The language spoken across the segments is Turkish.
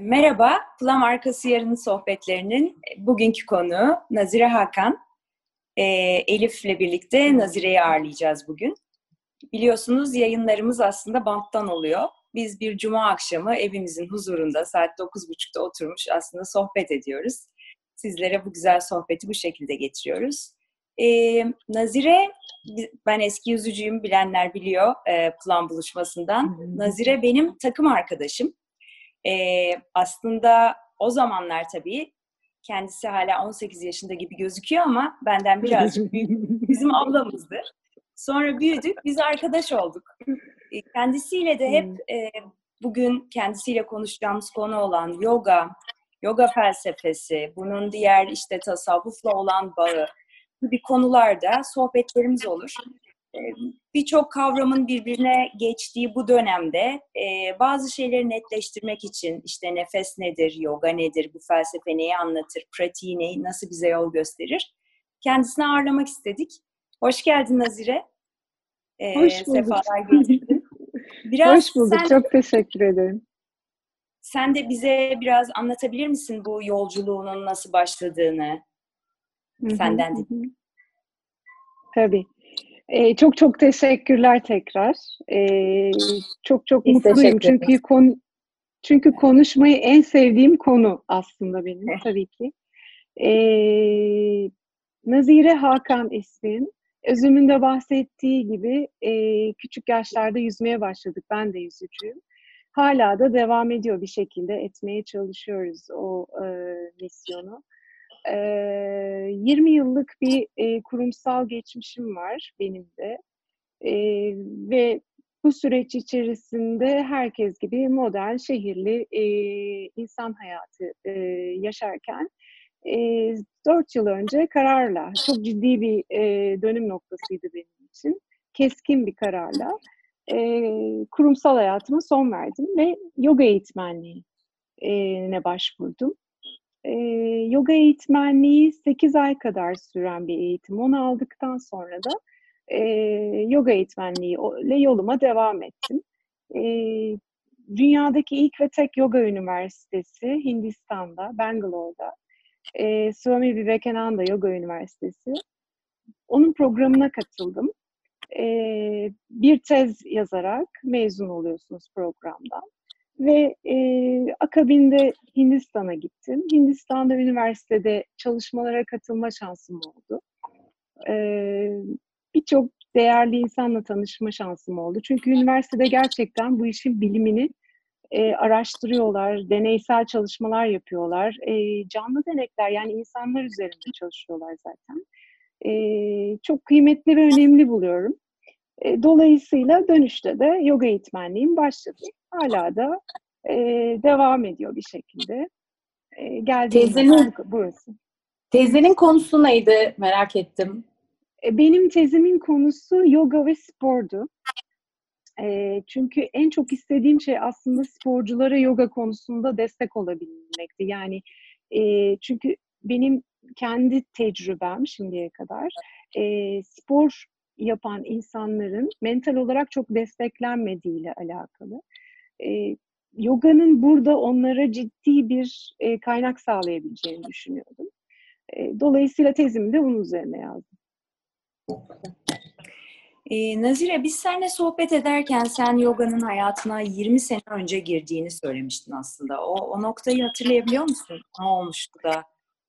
Merhaba, Plum Arkası Yarının sohbetlerinin bugünkü konu Nazire Hakan. Ee, Elif'le birlikte Nazire'yi ağırlayacağız bugün. Biliyorsunuz yayınlarımız aslında banttan oluyor. Biz bir cuma akşamı evimizin huzurunda saat 9.30'da oturmuş aslında sohbet ediyoruz. Sizlere bu güzel sohbeti bu şekilde getiriyoruz. Ee, Nazire, ben eski yüzücüyüm bilenler biliyor e, Plum buluşmasından. Nazire benim takım arkadaşım. Ee, aslında o zamanlar tabii kendisi hala 18 yaşında gibi gözüküyor ama benden birazcık büyük bizim ablamızdı. Sonra büyüdük, biz arkadaş olduk. Kendisiyle de hep e, bugün kendisiyle konuşacağımız konu olan yoga, yoga felsefesi, bunun diğer işte tasavvufla olan bağı gibi konularda sohbetlerimiz olur birçok kavramın birbirine geçtiği bu dönemde e, bazı şeyleri netleştirmek için işte nefes nedir, yoga nedir, bu felsefe neyi anlatır, pratiği neyi, nasıl bize yol gösterir? Kendisini ağırlamak istedik. Hoş geldin Nazire. E, Hoş bulduk. Sefalar Biraz Hoş bulduk. Sen, Çok teşekkür ederim. Sen de bize biraz anlatabilir misin bu yolculuğunun nasıl başladığını? Senden de. Tabii. Ee, çok çok teşekkürler tekrar. Ee, çok çok Biz mutluyum çünkü konu çünkü konuşmayı en sevdiğim konu aslında benim tabii ki. Ee, Nazire Hakan ismim. Özüm'ün de bahsettiği gibi e, küçük yaşlarda yüzmeye başladık. Ben de yüzücüyüm. Hala da devam ediyor bir şekilde etmeye çalışıyoruz o e, misyonu. 20 yıllık bir e, kurumsal geçmişim var benim de. E, ve bu süreç içerisinde herkes gibi modern, şehirli e, insan hayatı e, yaşarken e, 4 yıl önce kararla, çok ciddi bir e, dönüm noktasıydı benim için, keskin bir kararla e, kurumsal hayatıma son verdim ve yoga eğitmenliğine başvurdum. E, yoga eğitmenliği 8 ay kadar süren bir eğitim. Onu aldıktan sonra da e, yoga eğitmenliği ile yoluma devam ettim. E, dünyadaki ilk ve tek yoga üniversitesi Hindistan'da, Bangalore'da. E, Swami Vivekananda Yoga Üniversitesi. Onun programına katıldım. E, bir tez yazarak mezun oluyorsunuz programdan. Ve e, akabinde Hindistan'a gittim. Hindistan'da üniversitede çalışmalara katılma şansım oldu. E, Birçok değerli insanla tanışma şansım oldu. Çünkü üniversitede gerçekten bu işin bilimini e, araştırıyorlar, deneysel çalışmalar yapıyorlar. E, canlı denekler yani insanlar üzerinde çalışıyorlar zaten. E, çok kıymetli ve önemli buluyorum. E, dolayısıyla dönüşte de yoga eğitmenliğim başladı. Hala da e, devam ediyor bir şekilde. E, geldiğim Teyzenin, burası. Teyzenin konusu neydi merak ettim. E, benim tezimin konusu yoga ve spordu. E, çünkü en çok istediğim şey aslında sporculara yoga konusunda destek olabilmekti. Yani e, çünkü benim kendi tecrübem şimdiye kadar e, spor yapan insanların mental olarak çok desteklenmediğiyle alakalı. E, yoganın burada onlara ciddi bir e, kaynak sağlayabileceğini düşünüyordum. E, dolayısıyla tezimi de bunun üzerine yazdım. E, Nazire biz seninle sohbet ederken sen yoganın hayatına 20 sene önce girdiğini söylemiştin aslında. O, o noktayı hatırlayabiliyor musun? Ne olmuştu da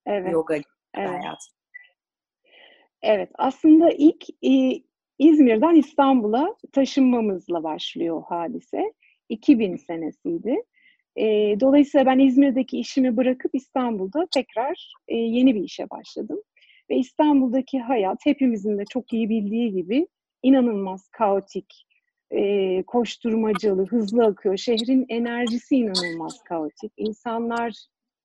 evet. yoga evet. hayatı? Evet, aslında ilk e, İzmir'den İstanbul'a taşınmamızla başlıyor hadise. 2000 senesiydi. E, dolayısıyla ben İzmir'deki işimi bırakıp İstanbul'da tekrar e, yeni bir işe başladım. Ve İstanbul'daki hayat hepimizin de çok iyi bildiği gibi inanılmaz kaotik, e, koşturmacalı, hızlı akıyor. Şehrin enerjisi inanılmaz kaotik. İnsanlar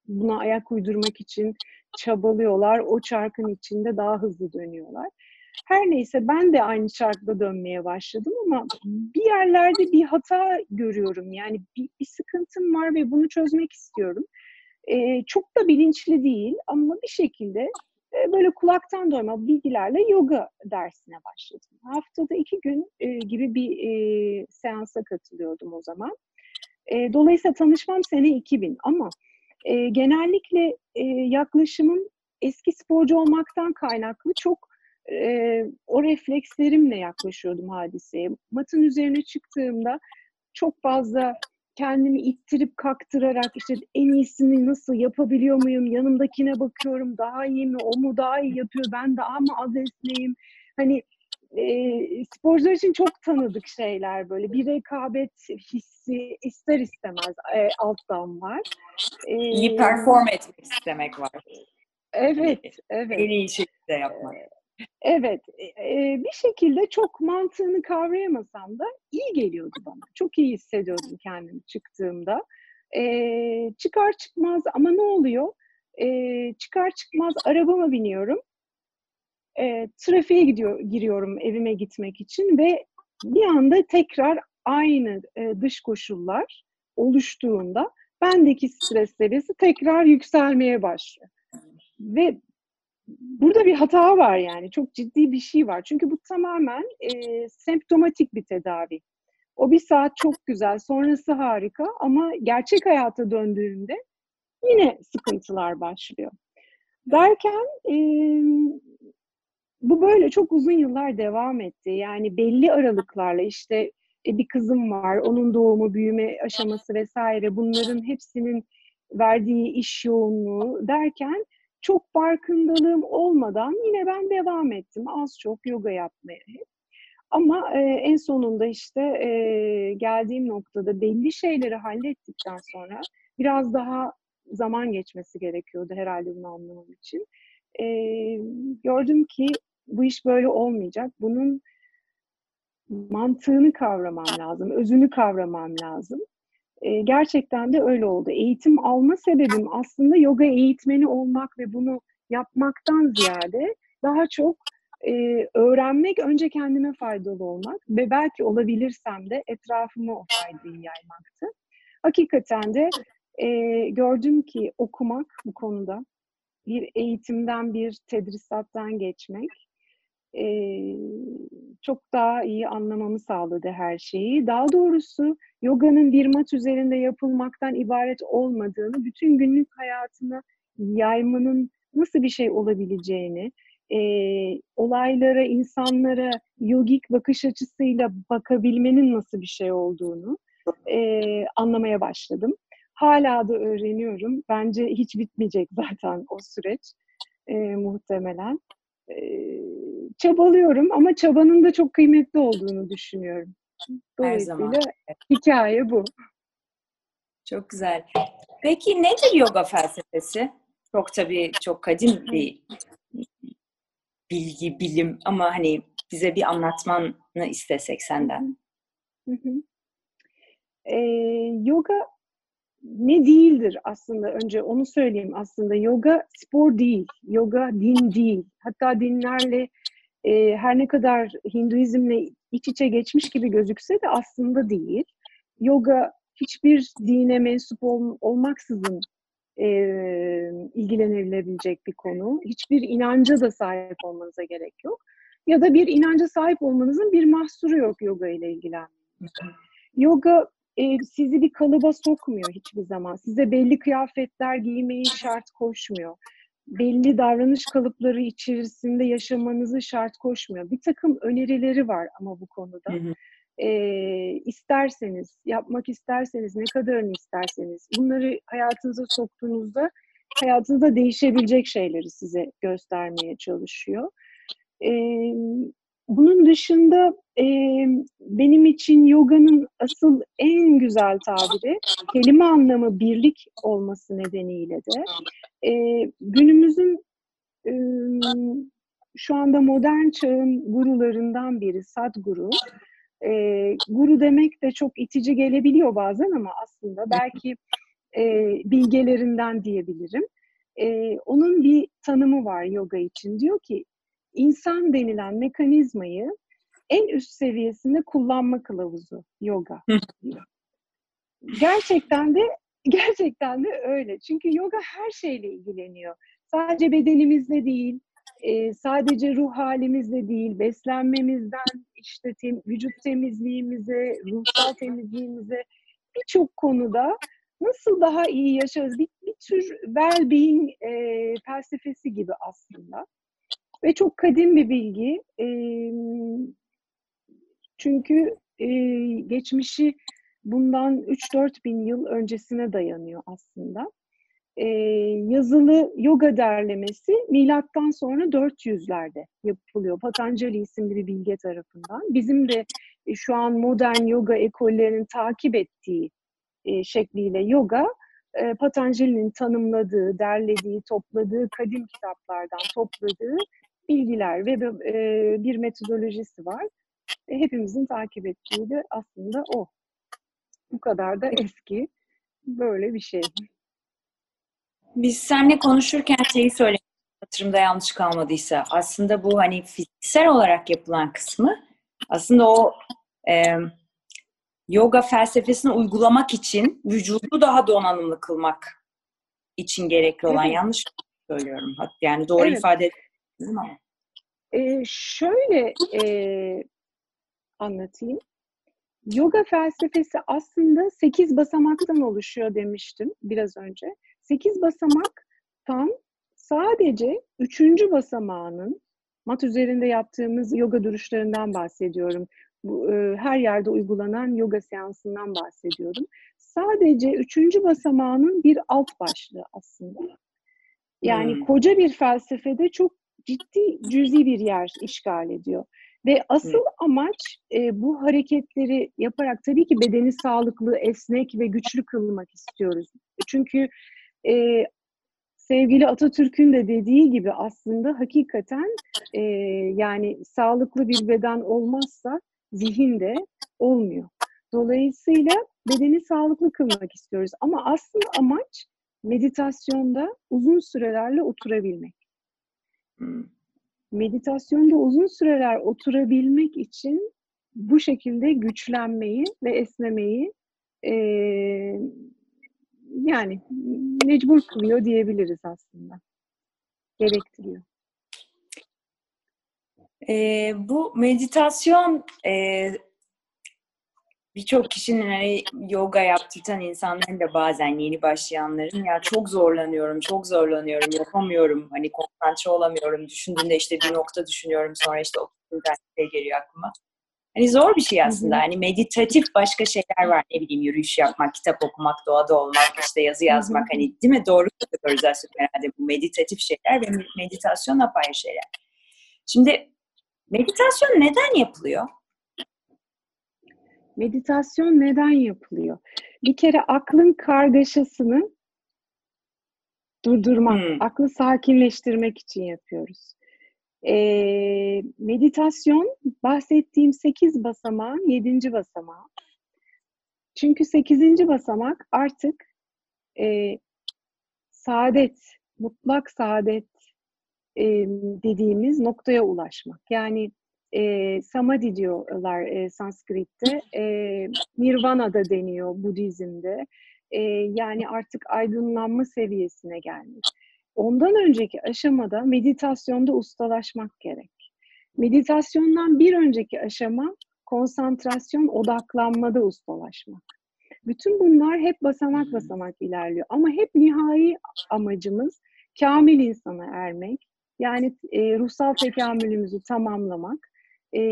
buna ayak uydurmak için çabalıyorlar. O çarkın içinde daha hızlı dönüyorlar. Her neyse ben de aynı çarkta dönmeye başladım ama bir yerlerde bir hata görüyorum. Yani bir, bir sıkıntım var ve bunu çözmek istiyorum. Ee, çok da bilinçli değil ama bir şekilde e, böyle kulaktan doyma bilgilerle yoga dersine başladım. Haftada iki gün e, gibi bir e, seansa katılıyordum o zaman. E, dolayısıyla tanışmam sene 2000 ama e, genellikle e, yaklaşımım eski sporcu olmaktan kaynaklı çok e, o reflekslerimle yaklaşıyordum hadiseye. Matın üzerine çıktığımda çok fazla kendimi ittirip kaktırarak işte en iyisini nasıl yapabiliyor muyum? Yanımdakine bakıyorum daha iyi mi? O mu daha iyi yapıyor? Ben daha mı az esneyim? Hani e, sporcular için çok tanıdık şeyler böyle. Bir rekabet hissi ister istemez e, alttan var. E, iyi perform etmek istemek var. Evet, evet. En iyi şekilde yapmak. Evet, e, bir şekilde çok mantığını kavrayamasam da iyi geliyordu bana. Çok iyi hissediyordum kendimi çıktığımda. E, çıkar çıkmaz ama ne oluyor? E, çıkar çıkmaz arabama biniyorum. E, trafiğe gidiyor, giriyorum evime gitmek için ve bir anda tekrar aynı e, dış koşullar oluştuğunda bendeki stres seviyesi tekrar yükselmeye başlıyor. Ve burada bir hata var yani. Çok ciddi bir şey var. Çünkü bu tamamen e, semptomatik bir tedavi. O bir saat çok güzel, sonrası harika ama gerçek hayata döndüğünde yine sıkıntılar başlıyor. Derken e, bu böyle çok uzun yıllar devam etti. Yani belli aralıklarla işte e, bir kızım var, onun doğumu, büyüme aşaması vesaire bunların hepsinin verdiği iş yoğunluğu derken çok farkındalığım olmadan yine ben devam ettim az çok yoga yapmaya Ama e, en sonunda işte e, geldiğim noktada belli şeyleri hallettikten sonra biraz daha zaman geçmesi gerekiyordu herhalde bunu anlamam için. E, gördüm ki bu iş böyle olmayacak. Bunun mantığını kavramam lazım, özünü kavramam lazım. E, gerçekten de öyle oldu. Eğitim alma sebebim aslında yoga eğitmeni olmak ve bunu yapmaktan ziyade daha çok e, öğrenmek, önce kendime faydalı olmak ve belki olabilirsem de etrafıma o faydayı yaymaktı. Hakikaten de e, gördüm ki okumak bu konuda bir eğitimden, bir tedrisattan geçmek e, çok daha iyi anlamamı sağladı her şeyi. Daha doğrusu yoganın bir mat üzerinde yapılmaktan ibaret olmadığını, bütün günlük hayatına yaymanın nasıl bir şey olabileceğini, e, olaylara, insanlara yogik bakış açısıyla bakabilmenin nasıl bir şey olduğunu e, anlamaya başladım. Hala da öğreniyorum. Bence hiç bitmeyecek zaten o süreç e, muhtemelen. E, çabalıyorum ama çabanın da çok kıymetli olduğunu düşünüyorum. Dolayısıyla hikaye bu. Çok güzel. Peki nedir yoga felsefesi? Çok tabii çok kadim bir bilgi, bilim ama hani bize bir anlatmanı istesek senden. Hı hı. Ee, yoga ne değildir aslında önce onu söyleyeyim aslında yoga spor değil, yoga din değil. Hatta dinlerle e, her ne kadar Hinduizmle iç içe geçmiş gibi gözükse de aslında değil. Yoga hiçbir dine mensup ol, olmaksızın e, ilgilenilebilecek bir konu. Hiçbir inanca da sahip olmanıza gerek yok. Ya da bir inanca sahip olmanızın bir mahsuru yok yoga ile ilgilenmek. Yoga e, sizi bir kalıba sokmuyor hiçbir zaman. Size belli kıyafetler giymeyi şart koşmuyor. Belli davranış kalıpları içerisinde yaşamanızı şart koşmuyor. Bir takım önerileri var ama bu konuda. Hı hı. E, isterseniz, yapmak isterseniz, ne kadarını isterseniz bunları hayatınıza soktuğunuzda hayatınızda değişebilecek şeyleri size göstermeye çalışıyor. E, bunun dışında e, benim için yoganın asıl en güzel tabiri kelime anlamı birlik olması nedeniyle de e, günümüzün e, şu anda modern çağın gurularından biri Sadguru. E, guru demek de çok itici gelebiliyor bazen ama aslında belki e, bilgelerinden diyebilirim. E, onun bir tanımı var yoga için. Diyor ki insan denilen mekanizmayı en üst seviyesinde kullanma kılavuzu yoga. gerçekten de gerçekten de öyle. Çünkü yoga her şeyle ilgileniyor. Sadece bedenimizle değil, e, sadece ruh halimizle değil, beslenmemizden işte tem, vücut temizliğimize, ruhsal temizliğimize birçok konuda nasıl daha iyi yaşarız? Bir, bir tür well-being e, felsefesi gibi aslında. Ve çok kadim bir bilgi. Çünkü e, geçmişi bundan 3-4 bin yıl öncesine dayanıyor aslında. E, yazılı yoga derlemesi milattan sonra 400'lerde yapılıyor. Patanjali isimli bir bilge tarafından. Bizim de e, şu an modern yoga ekollerinin takip ettiği şekliyle yoga Patanjali'nin tanımladığı, derlediği, topladığı kadim kitaplardan topladığı bilgiler ve e, bir metodolojisi var. E, hepimizin takip ettiği de aslında o. Bu kadar da eski böyle bir şey. Biz seninle konuşurken şeyi söylemek hatırımda yanlış kalmadıysa aslında bu hani fiziksel olarak yapılan kısmı aslında o e, yoga felsefesini uygulamak için vücudu daha donanımlı kılmak için gerekli olan evet. yanlış söylüyorum. Yani doğru evet. ifade ettim ama. Ee, şöyle e, anlatayım. Yoga felsefesi aslında sekiz basamaktan oluşuyor demiştim biraz önce. Sekiz basamaktan sadece üçüncü basamağının mat üzerinde yaptığımız yoga duruşlarından bahsediyorum. Bu, e, her yerde uygulanan yoga seansından bahsediyorum. Sadece üçüncü basamağının bir alt başlığı aslında. Yani hmm. koca bir felsefede çok ciddi cüzi bir yer işgal ediyor. Ve asıl hmm. amaç e, bu hareketleri yaparak tabii ki bedeni sağlıklı, esnek ve güçlü kılmak istiyoruz. Çünkü e, sevgili Atatürk'ün de dediği gibi aslında hakikaten e, yani sağlıklı bir beden olmazsa zihin de olmuyor. Dolayısıyla bedeni sağlıklı kılmak istiyoruz. Ama aslında amaç meditasyonda uzun sürelerle oturabilmek. Meditasyonda uzun süreler oturabilmek için bu şekilde güçlenmeyi ve esnemeyi e, yani mecbur kılıyor diyebiliriz aslında. Gerektiriyor. E, bu meditasyon e, birçok kişinin hani yoga yaptırtan insanların da bazen yeni başlayanların ya çok zorlanıyorum, çok zorlanıyorum, yapamıyorum, hani konsantre olamıyorum, düşündüğümde işte bir nokta düşünüyorum, sonra işte otururken şey geliyor aklıma. Hani zor bir şey aslında. Hani meditatif başka şeyler var. Ne bileyim yürüyüş yapmak, kitap okumak, doğada olmak, işte yazı yazmak. Hani değil mi? Doğru kategorizasyon herhalde bu meditatif şeyler ve meditasyon apayrı şeyler. Şimdi meditasyon neden yapılıyor? Meditasyon neden yapılıyor? Bir kere aklın kargaşasını durdurmak, hmm. aklı sakinleştirmek için yapıyoruz. E, meditasyon bahsettiğim sekiz basamağın yedinci basamağı. Çünkü sekizinci basamak artık e, saadet, mutlak saadet e, dediğimiz noktaya ulaşmak. Yani e, samadhi diyorlar e, Sanskrit'te, e, nirvana da deniyor Budizm'de. E, yani artık aydınlanma seviyesine gelmek. Ondan önceki aşamada meditasyonda ustalaşmak gerek. Meditasyondan bir önceki aşama konsantrasyon, odaklanmada ustalaşmak. Bütün bunlar hep basamak basamak ilerliyor. Ama hep nihai amacımız kamil insana ermek. Yani e, ruhsal tekamülümüzü tamamlamak. E,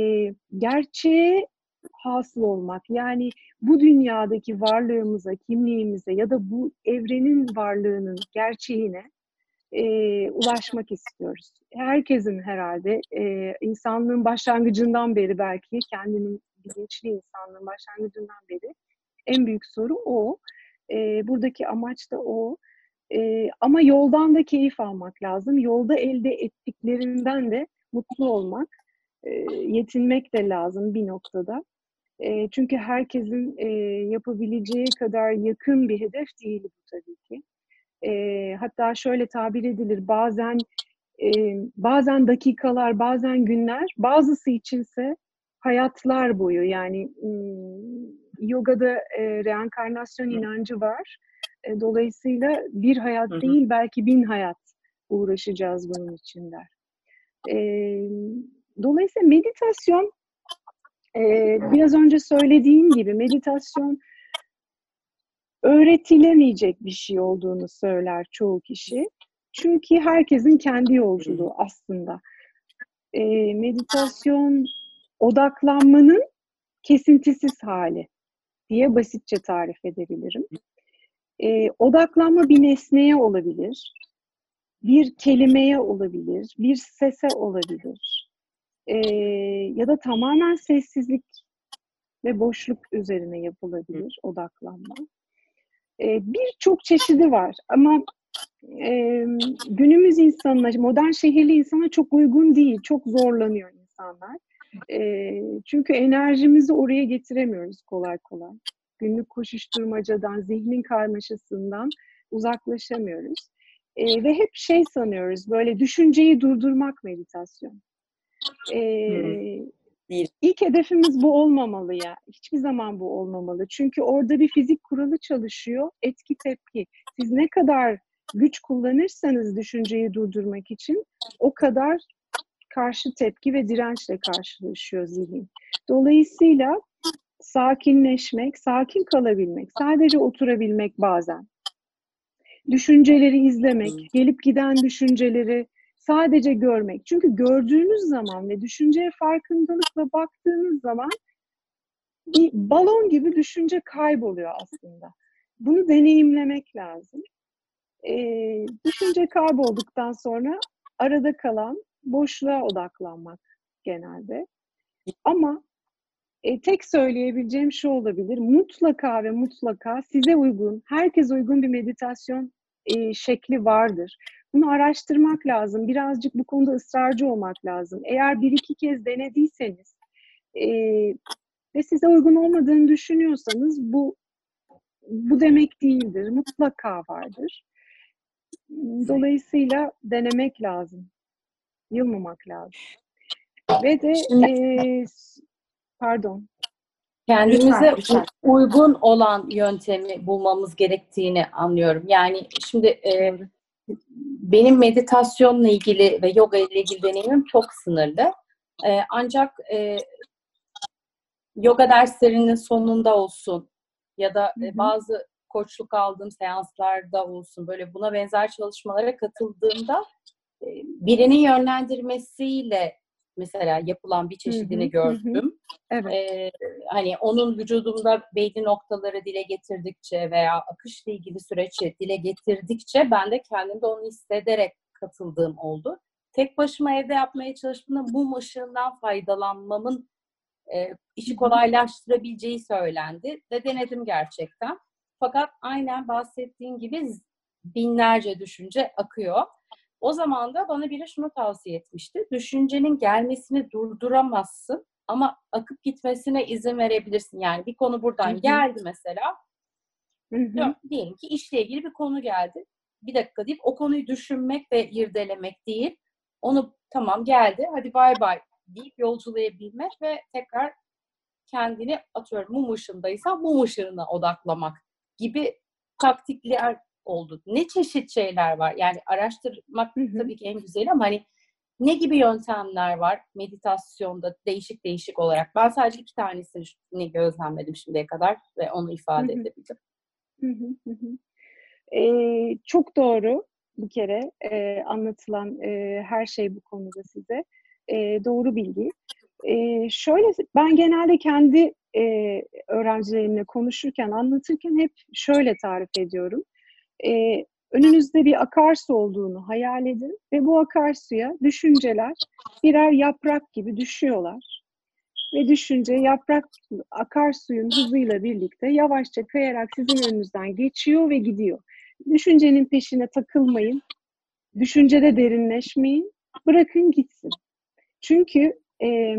gerçeğe hasıl olmak. Yani bu dünyadaki varlığımıza, kimliğimize ya da bu evrenin varlığının gerçeğine e, ulaşmak istiyoruz. Herkesin herhalde e, insanlığın başlangıcından beri belki kendinin bilinçli insanlığın başlangıcından beri en büyük soru o. E, buradaki amaç da o. E, ama yoldan da keyif almak lazım. Yolda elde ettiklerinden de mutlu olmak, e, yetinmek de lazım bir noktada. E, çünkü herkesin e, yapabileceği kadar yakın bir hedef değil bu tabii ki. E, hatta şöyle tabir edilir bazen e, bazen dakikalar, bazen günler, bazısı içinse hayatlar boyu yani yogada e, reenkarnasyon inancı var. E, dolayısıyla bir hayat değil belki bin hayat uğraşacağız bunun için der. E, dolayısıyla meditasyon e, biraz önce söylediğim gibi meditasyon öğretilemeyecek bir şey olduğunu söyler çoğu kişi. Çünkü herkesin kendi yolculuğu aslında. E, meditasyon odaklanmanın kesintisiz hali diye basitçe tarif edebilirim. E, odaklanma bir nesneye olabilir, bir kelimeye olabilir, bir sese olabilir e, ya da tamamen sessizlik ve boşluk üzerine yapılabilir odaklanma. E, Birçok çeşidi var ama e, günümüz insanına, modern şehirli insana çok uygun değil, çok zorlanıyor insanlar. E, çünkü enerjimizi oraya getiremiyoruz kolay kolay. Günlük koşuşturmacadan, zihnin karmaşasından uzaklaşamıyoruz. E, ve hep şey sanıyoruz, böyle düşünceyi durdurmak meditasyon. E, değil. İlk hedefimiz bu olmamalı ya. Hiçbir zaman bu olmamalı. Çünkü orada bir fizik kuralı çalışıyor. Etki tepki. Siz ne kadar güç kullanırsanız düşünceyi durdurmak için o kadar karşı tepki ve dirençle karşılaşıyor zihin. Dolayısıyla sakinleşmek, sakin kalabilmek, sadece oturabilmek bazen. Düşünceleri izlemek, gelip giden düşünceleri sadece görmek. Çünkü gördüğünüz zaman ve düşünceye farkındalıkla baktığınız zaman bir balon gibi düşünce kayboluyor aslında. Bunu deneyimlemek lazım. Ee, düşünce kaybolduktan sonra arada kalan boşluğa odaklanmak genelde. Ama e, tek söyleyebileceğim şu olabilir. Mutlaka ve mutlaka size uygun, herkes uygun bir meditasyon e, şekli vardır. Bunu araştırmak lazım. Birazcık bu konuda ısrarcı olmak lazım. Eğer bir iki kez denediyseniz e, ve size uygun olmadığını düşünüyorsanız bu bu demek değildir. Mutlaka vardır. Dolayısıyla denemek lazım. Yılmamak lazım. Ve de e, pardon. Kendimize lütfen, uygun olan yöntemi bulmamız gerektiğini anlıyorum. Yani şimdi e, benim meditasyonla ilgili ve yoga ile ilgili deneyimim çok sınırlı. E, ancak e, yoga derslerinin sonunda olsun ya da e, bazı koçluk aldığım seanslarda olsun böyle buna benzer çalışmalara katıldığımda e, birinin yönlendirmesiyle mesela yapılan bir çeşidini hı hı, gördüm. Hı. Evet. Ee, hani onun vücudumda belli noktaları dile getirdikçe veya akışla ilgili süreci dile getirdikçe ben de kendimde onu hissederek katıldığım oldu. Tek başıma evde yapmaya çalıştığımda mum ışığından faydalanmamın e, işi kolaylaştırabileceği söylendi ve denedim gerçekten. Fakat aynen bahsettiğin gibi binlerce düşünce akıyor. O zaman da bana biri şunu tavsiye etmişti. Düşüncenin gelmesini durduramazsın ama akıp gitmesine izin verebilirsin. Yani bir konu buradan Hı-hı. geldi mesela. Hı-hı. Diyelim ki işle ilgili bir konu geldi. Bir dakika deyip o konuyu düşünmek ve irdelemek değil. Onu tamam geldi hadi bay bay deyip yolculayabilmek ve tekrar kendini atıyorum mum ışığındaysa mum ışığına odaklamak gibi taktikler oldu. Ne çeşit şeyler var? Yani araştırmak hı hı. tabii ki en güzeli ama hani ne gibi yöntemler var meditasyonda değişik değişik olarak? Ben sadece iki tanesini gözlemledim şimdiye kadar ve onu ifade hı edebildim. Ee, çok doğru bir kere e, anlatılan e, her şey bu konuda size. E, doğru bilgi. E, şöyle ben genelde kendi e, öğrencilerimle konuşurken, anlatırken hep şöyle tarif ediyorum e, önünüzde bir akarsu olduğunu hayal edin ve bu akarsuya düşünceler birer yaprak gibi düşüyorlar. Ve düşünce yaprak akarsuyun hızıyla birlikte yavaşça kayarak sizin önünüzden geçiyor ve gidiyor. Düşüncenin peşine takılmayın. Düşüncede derinleşmeyin. Bırakın gitsin. Çünkü e,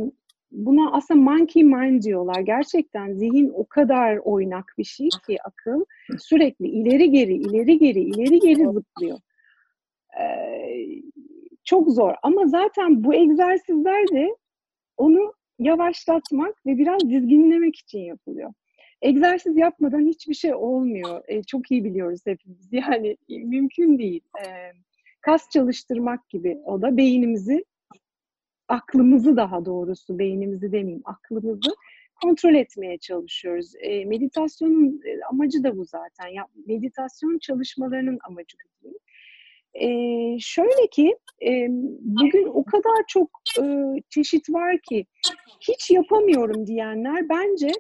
buna aslında monkey mind diyorlar. Gerçekten zihin o kadar oynak bir şey ki akıl sürekli ileri geri, ileri geri, ileri geri zıplıyor. Ee, çok zor ama zaten bu egzersizler de onu yavaşlatmak ve biraz dizginlemek için yapılıyor. Egzersiz yapmadan hiçbir şey olmuyor. E, çok iyi biliyoruz hepimiz. Yani mümkün değil. E, kas çalıştırmak gibi o da beynimizi aklımızı daha doğrusu beynimizi demeyeyim aklımızı kontrol etmeye çalışıyoruz. E, meditasyonun e, amacı da bu zaten. Ya, meditasyon çalışmalarının amacı bu değil. E, şöyle ki e, bugün o kadar çok e, çeşit var ki hiç yapamıyorum diyenler bence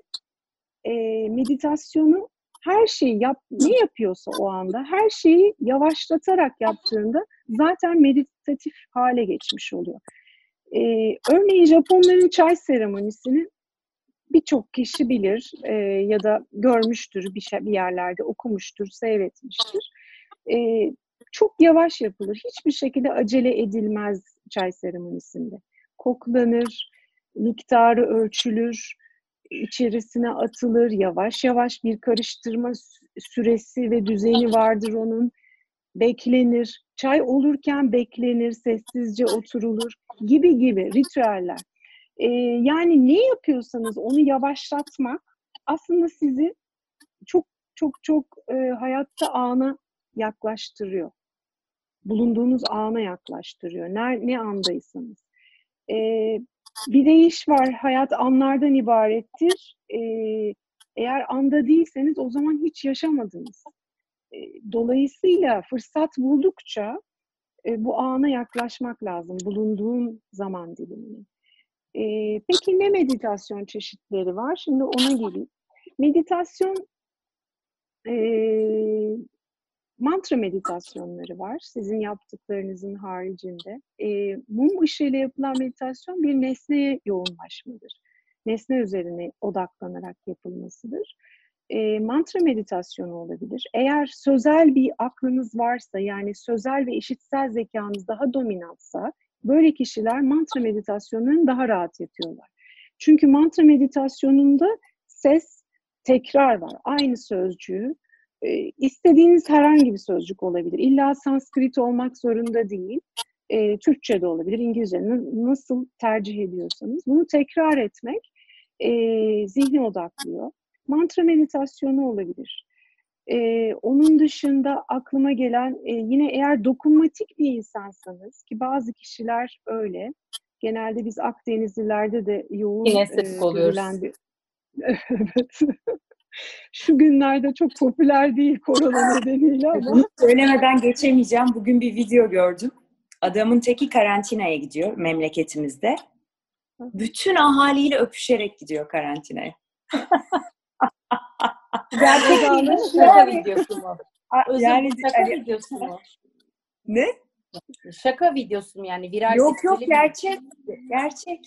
e, meditasyonu her şeyi yap, ne yapıyorsa o anda her şeyi yavaşlatarak yaptığında zaten meditatif hale geçmiş oluyor. Ee, örneğin Japonların çay seremonisini birçok kişi bilir e, ya da görmüştür bir, şey, bir yerlerde okumuştur, seyretmiştir. E, çok yavaş yapılır. Hiçbir şekilde acele edilmez çay seremonisinde. Koklanır, miktarı ölçülür, içerisine atılır, yavaş yavaş bir karıştırma süresi ve düzeni vardır onun. Beklenir, çay olurken beklenir, sessizce oturulur gibi gibi ritüeller. Ee, yani ne yapıyorsanız onu yavaşlatmak aslında sizi çok çok çok e, hayatta ana yaklaştırıyor. Bulunduğunuz ana yaklaştırıyor. Ne, ne andaysanız. Ee, bir deyiş var, hayat anlardan ibarettir. Ee, eğer anda değilseniz o zaman hiç yaşamadınız. Dolayısıyla fırsat buldukça e, bu ana yaklaşmak lazım, bulunduğun zaman dilimine. Ee, peki ne meditasyon çeşitleri var? Şimdi ona geleyim. Meditasyon e, mantra meditasyonları var. Sizin yaptıklarınızın haricinde. E, mum ışığıyla yapılan meditasyon bir nesneye yoğunlaşmadır. Nesne üzerine odaklanarak yapılmasıdır. E, mantra meditasyonu olabilir. Eğer sözel bir aklınız varsa yani sözel ve eşitsel zekanız daha dominantsa böyle kişiler mantra meditasyonlarını daha rahat yapıyorlar. Çünkü mantra meditasyonunda ses, tekrar var. Aynı sözcüğü e, istediğiniz herhangi bir sözcük olabilir. İlla Sanskrit olmak zorunda değil. E, Türkçe de olabilir, İngilizce nasıl tercih ediyorsanız. Bunu tekrar etmek e, zihni odaklıyor. Mantra meditasyonu olabilir. E, onun dışında aklıma gelen e, yine eğer dokunmatik bir insansanız ki bazı kişiler öyle. Genelde biz Akdenizlilerde de yoğun Yine e, oluyoruz. Bir... evet şu günlerde çok popüler değil korona nedeniyle ama. Söylemeden geçemeyeceğim. Bugün bir video gördüm. Adamın teki karantinaya gidiyor memleketimizde. Bütün ahaliyle öpüşerek gidiyor karantinaya. Gerçekten şaka videosu mu? yani şaka hani, videosu mu? Ne? Şaka videosu mu yani viral Yok yok gerçek. Gerçek.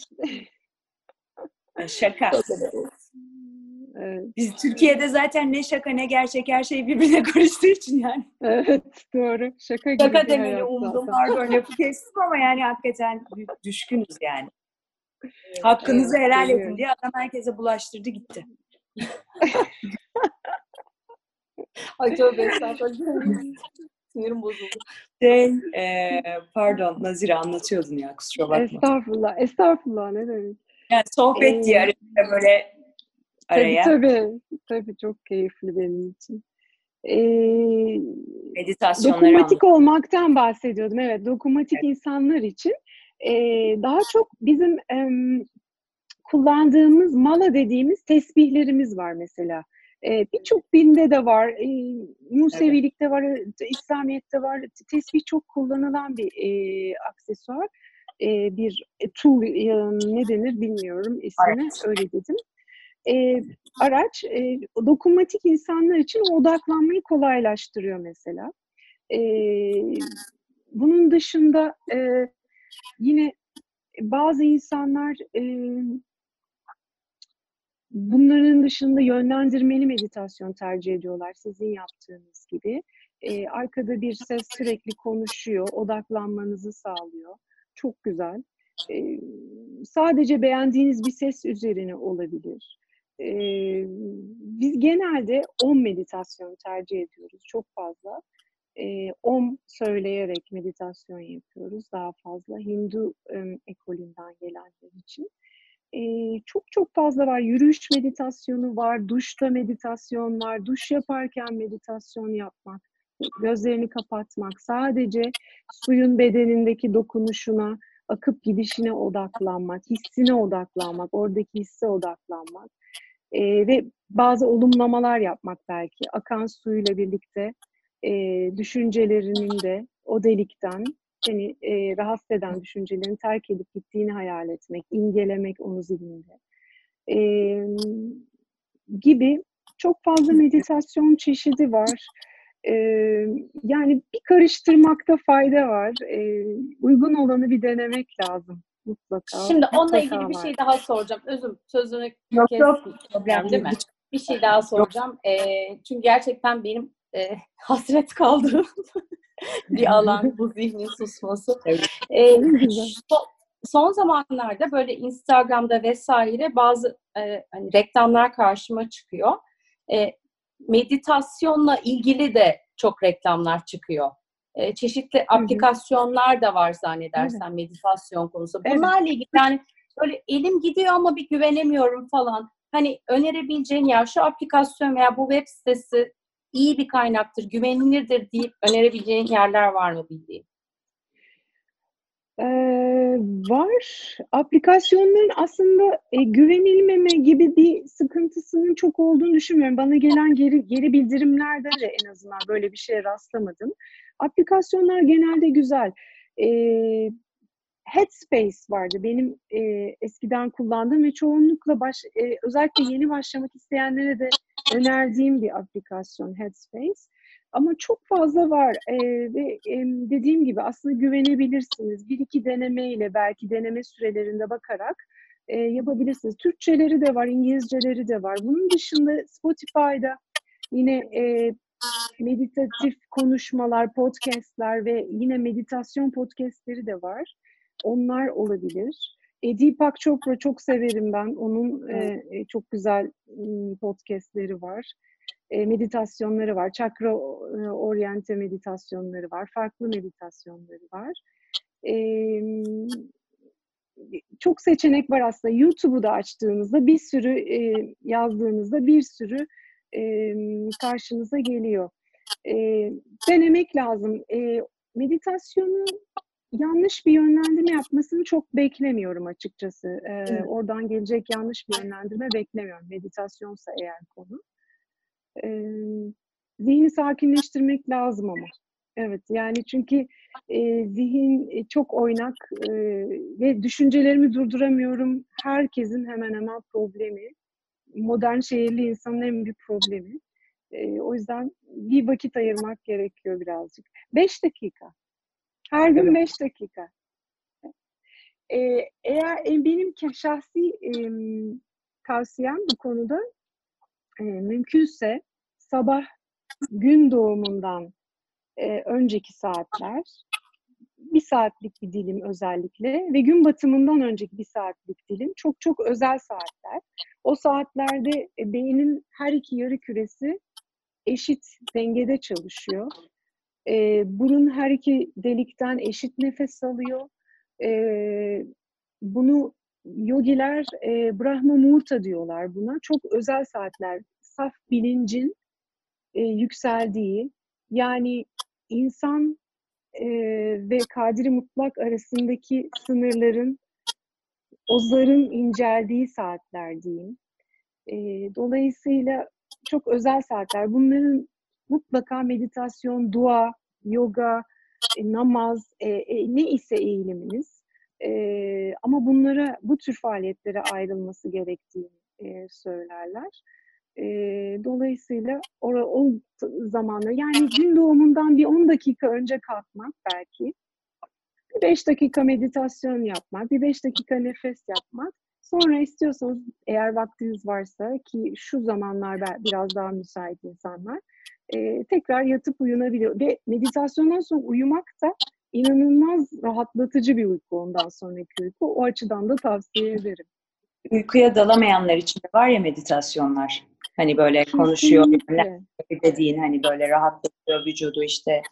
şaka. Evet. Biz Türkiye'de zaten ne şaka ne gerçek her şey birbirine karıştığı için yani. Evet doğru. Şaka gibi Şaka demeli umdum pardon lafı kestim ama yani hakikaten düşkünüz yani. Hakkınızı evet, helal edin diye adam herkese bulaştırdı gitti. Ay tövbe estağfurullah. Sinirim bozuldu. Şey, e, pardon Nazire anlatıyordun ya kusura bakma. Estağfurullah. Estağfurullah ne demek. Yani sohbet ee, diye arasında böyle araya. Tabii tabii. Tabii çok keyifli benim için. Ee, Meditasyonları Dokunmatik anladım. olmaktan bahsediyordum. Evet, dokunmatik evet. insanlar için e, daha çok bizim e, kullandığımız mala dediğimiz tesbihlerimiz var mesela. E, Birçok dinde de var, e, Musevilikte var, İslamiyet'te var. Tesbih çok kullanılan bir e, aksesuar. E, bir tool e, ne denir bilmiyorum ismini evet. öyle dedim e, araç e, dokunmatik insanlar için odaklanmayı kolaylaştırıyor mesela. E, bunun dışında e, yine bazı insanlar e, bunların dışında yönlendirmeli meditasyon tercih ediyorlar sizin yaptığınız gibi. E, arkada bir ses sürekli konuşuyor, odaklanmanızı sağlıyor. Çok güzel. E, sadece beğendiğiniz bir ses üzerine olabilir biz genelde om meditasyon tercih ediyoruz çok fazla. E, om söyleyerek meditasyon yapıyoruz daha fazla Hindu e, ekolünden gelenler için. E, çok çok fazla var. Yürüyüş meditasyonu var, duşta meditasyon var, duş yaparken meditasyon yapmak, gözlerini kapatmak, sadece suyun bedenindeki dokunuşuna akıp gidişine odaklanmak, hissine odaklanmak, oradaki hisse odaklanmak e, ve bazı olumlamalar yapmak belki. Akan suyla birlikte e, düşüncelerinin de o delikten seni e, rahatsız eden düşüncelerin terk edip gittiğini hayal etmek, imgelemek onu zihninde. E, gibi çok fazla meditasyon çeşidi var. E, yani bir karıştırmakta fayda var. E, uygun olanı bir denemek lazım mutlaka. Şimdi onunla ilgili var. bir şey daha soracağım. Özüm sözünü yok, kes, yok. Problem değil mi? Bir şey daha soracağım. E, çünkü gerçekten benim e, hasret kaldığım bir alan bu zihnin susması. Evet. E, son, son zamanlarda böyle Instagram'da vesaire bazı e, hani reklamlar karşıma çıkıyor. E, meditasyonla ilgili de çok reklamlar çıkıyor. E, çeşitli Hı-hı. aplikasyonlar da var zannedersen evet. meditasyon konusu. Bunlarla ilgili yani böyle elim gidiyor ama bir güvenemiyorum falan. Hani önerebileceğin ya şu aplikasyon veya bu web sitesi iyi bir kaynaktır, güvenilirdir deyip önerebileceğin yerler var mı bildiğin? Ee, var. Aplikasyonların aslında e, güvenilmeme gibi bir sıkıntısının çok olduğunu düşünmüyorum. Bana gelen geri, geri bildirimlerde de en azından böyle bir şeye rastlamadım. Aplikasyonlar genelde güzel. Ee, Headspace vardı benim e, eskiden kullandığım ve çoğunlukla baş, e, özellikle yeni başlamak isteyenlere de önerdiğim bir aplikasyon Headspace. Ama çok fazla var e, ve e, dediğim gibi aslında güvenebilirsiniz. Bir iki denemeyle belki deneme sürelerinde bakarak e, yapabilirsiniz. Türkçeleri de var, İngilizceleri de var. Bunun dışında Spotify'da yine e, meditatif konuşmalar, podcastler ve yine meditasyon podcastleri de var. Onlar olabilir. E, Deepak Chopra çok severim ben. Onun e, e çok güzel podcastleri var. E, meditasyonları var. Çakra e, oryante meditasyonları var. Farklı meditasyonları var. E, çok seçenek var aslında. YouTube'u da açtığınızda bir sürü e, yazdığınızda bir sürü e, karşınıza geliyor. E, denemek lazım. E, meditasyonu yanlış bir yönlendirme yapmasını çok beklemiyorum açıkçası. Ee, evet. Oradan gelecek yanlış bir yönlendirme beklemiyorum. Meditasyonsa eğer konu. Ee, zihni sakinleştirmek lazım ama. Evet yani çünkü e, zihin çok oynak e, ve düşüncelerimi durduramıyorum. Herkesin hemen hemen problemi. Modern şehirli insanın en büyük problemi. E, o yüzden bir vakit ayırmak gerekiyor birazcık. Beş dakika. Her gün 5 dakika. Ee, eğer e, benim şahsi e, tavsiyem bu konuda e, mümkünse sabah gün doğumundan e, önceki saatler bir saatlik bir dilim özellikle ve gün batımından önceki bir saatlik dilim çok çok özel saatler. O saatlerde e, beynin her iki yarı küresi eşit dengede çalışıyor. E, burun her iki delikten eşit nefes alıyor. E, bunu yogiler e, Brahma Muhurta diyorlar buna. Çok özel saatler. Saf bilincin e, yükseldiği, yani insan e, ve kadiri mutlak arasındaki sınırların, ozların inceldiği saatler diyeyim. E, dolayısıyla çok özel saatler. Bunların mutlaka meditasyon, dua, yoga, e, namaz, e, e, ne ise eğiliminiz. E, ama bunlara, bu tür faaliyetlere ayrılması gerektiğini e, söylerler. E, dolayısıyla o, o zamanlar, yani gün doğumundan bir 10 dakika önce kalkmak belki, bir 5 dakika meditasyon yapmak, bir 5 dakika nefes yapmak Sonra istiyorsanız eğer vaktiniz varsa ki şu zamanlar biraz daha müsait insanlar e, tekrar yatıp uyunabiliyor. Ve meditasyondan sonra uyumak da inanılmaz rahatlatıcı bir uyku ondan sonraki uyku. O açıdan da tavsiye ederim. Uykuya dalamayanlar için de var ya meditasyonlar. Hani böyle konuşuyor, dediğin hani böyle rahatlatıyor vücudu işte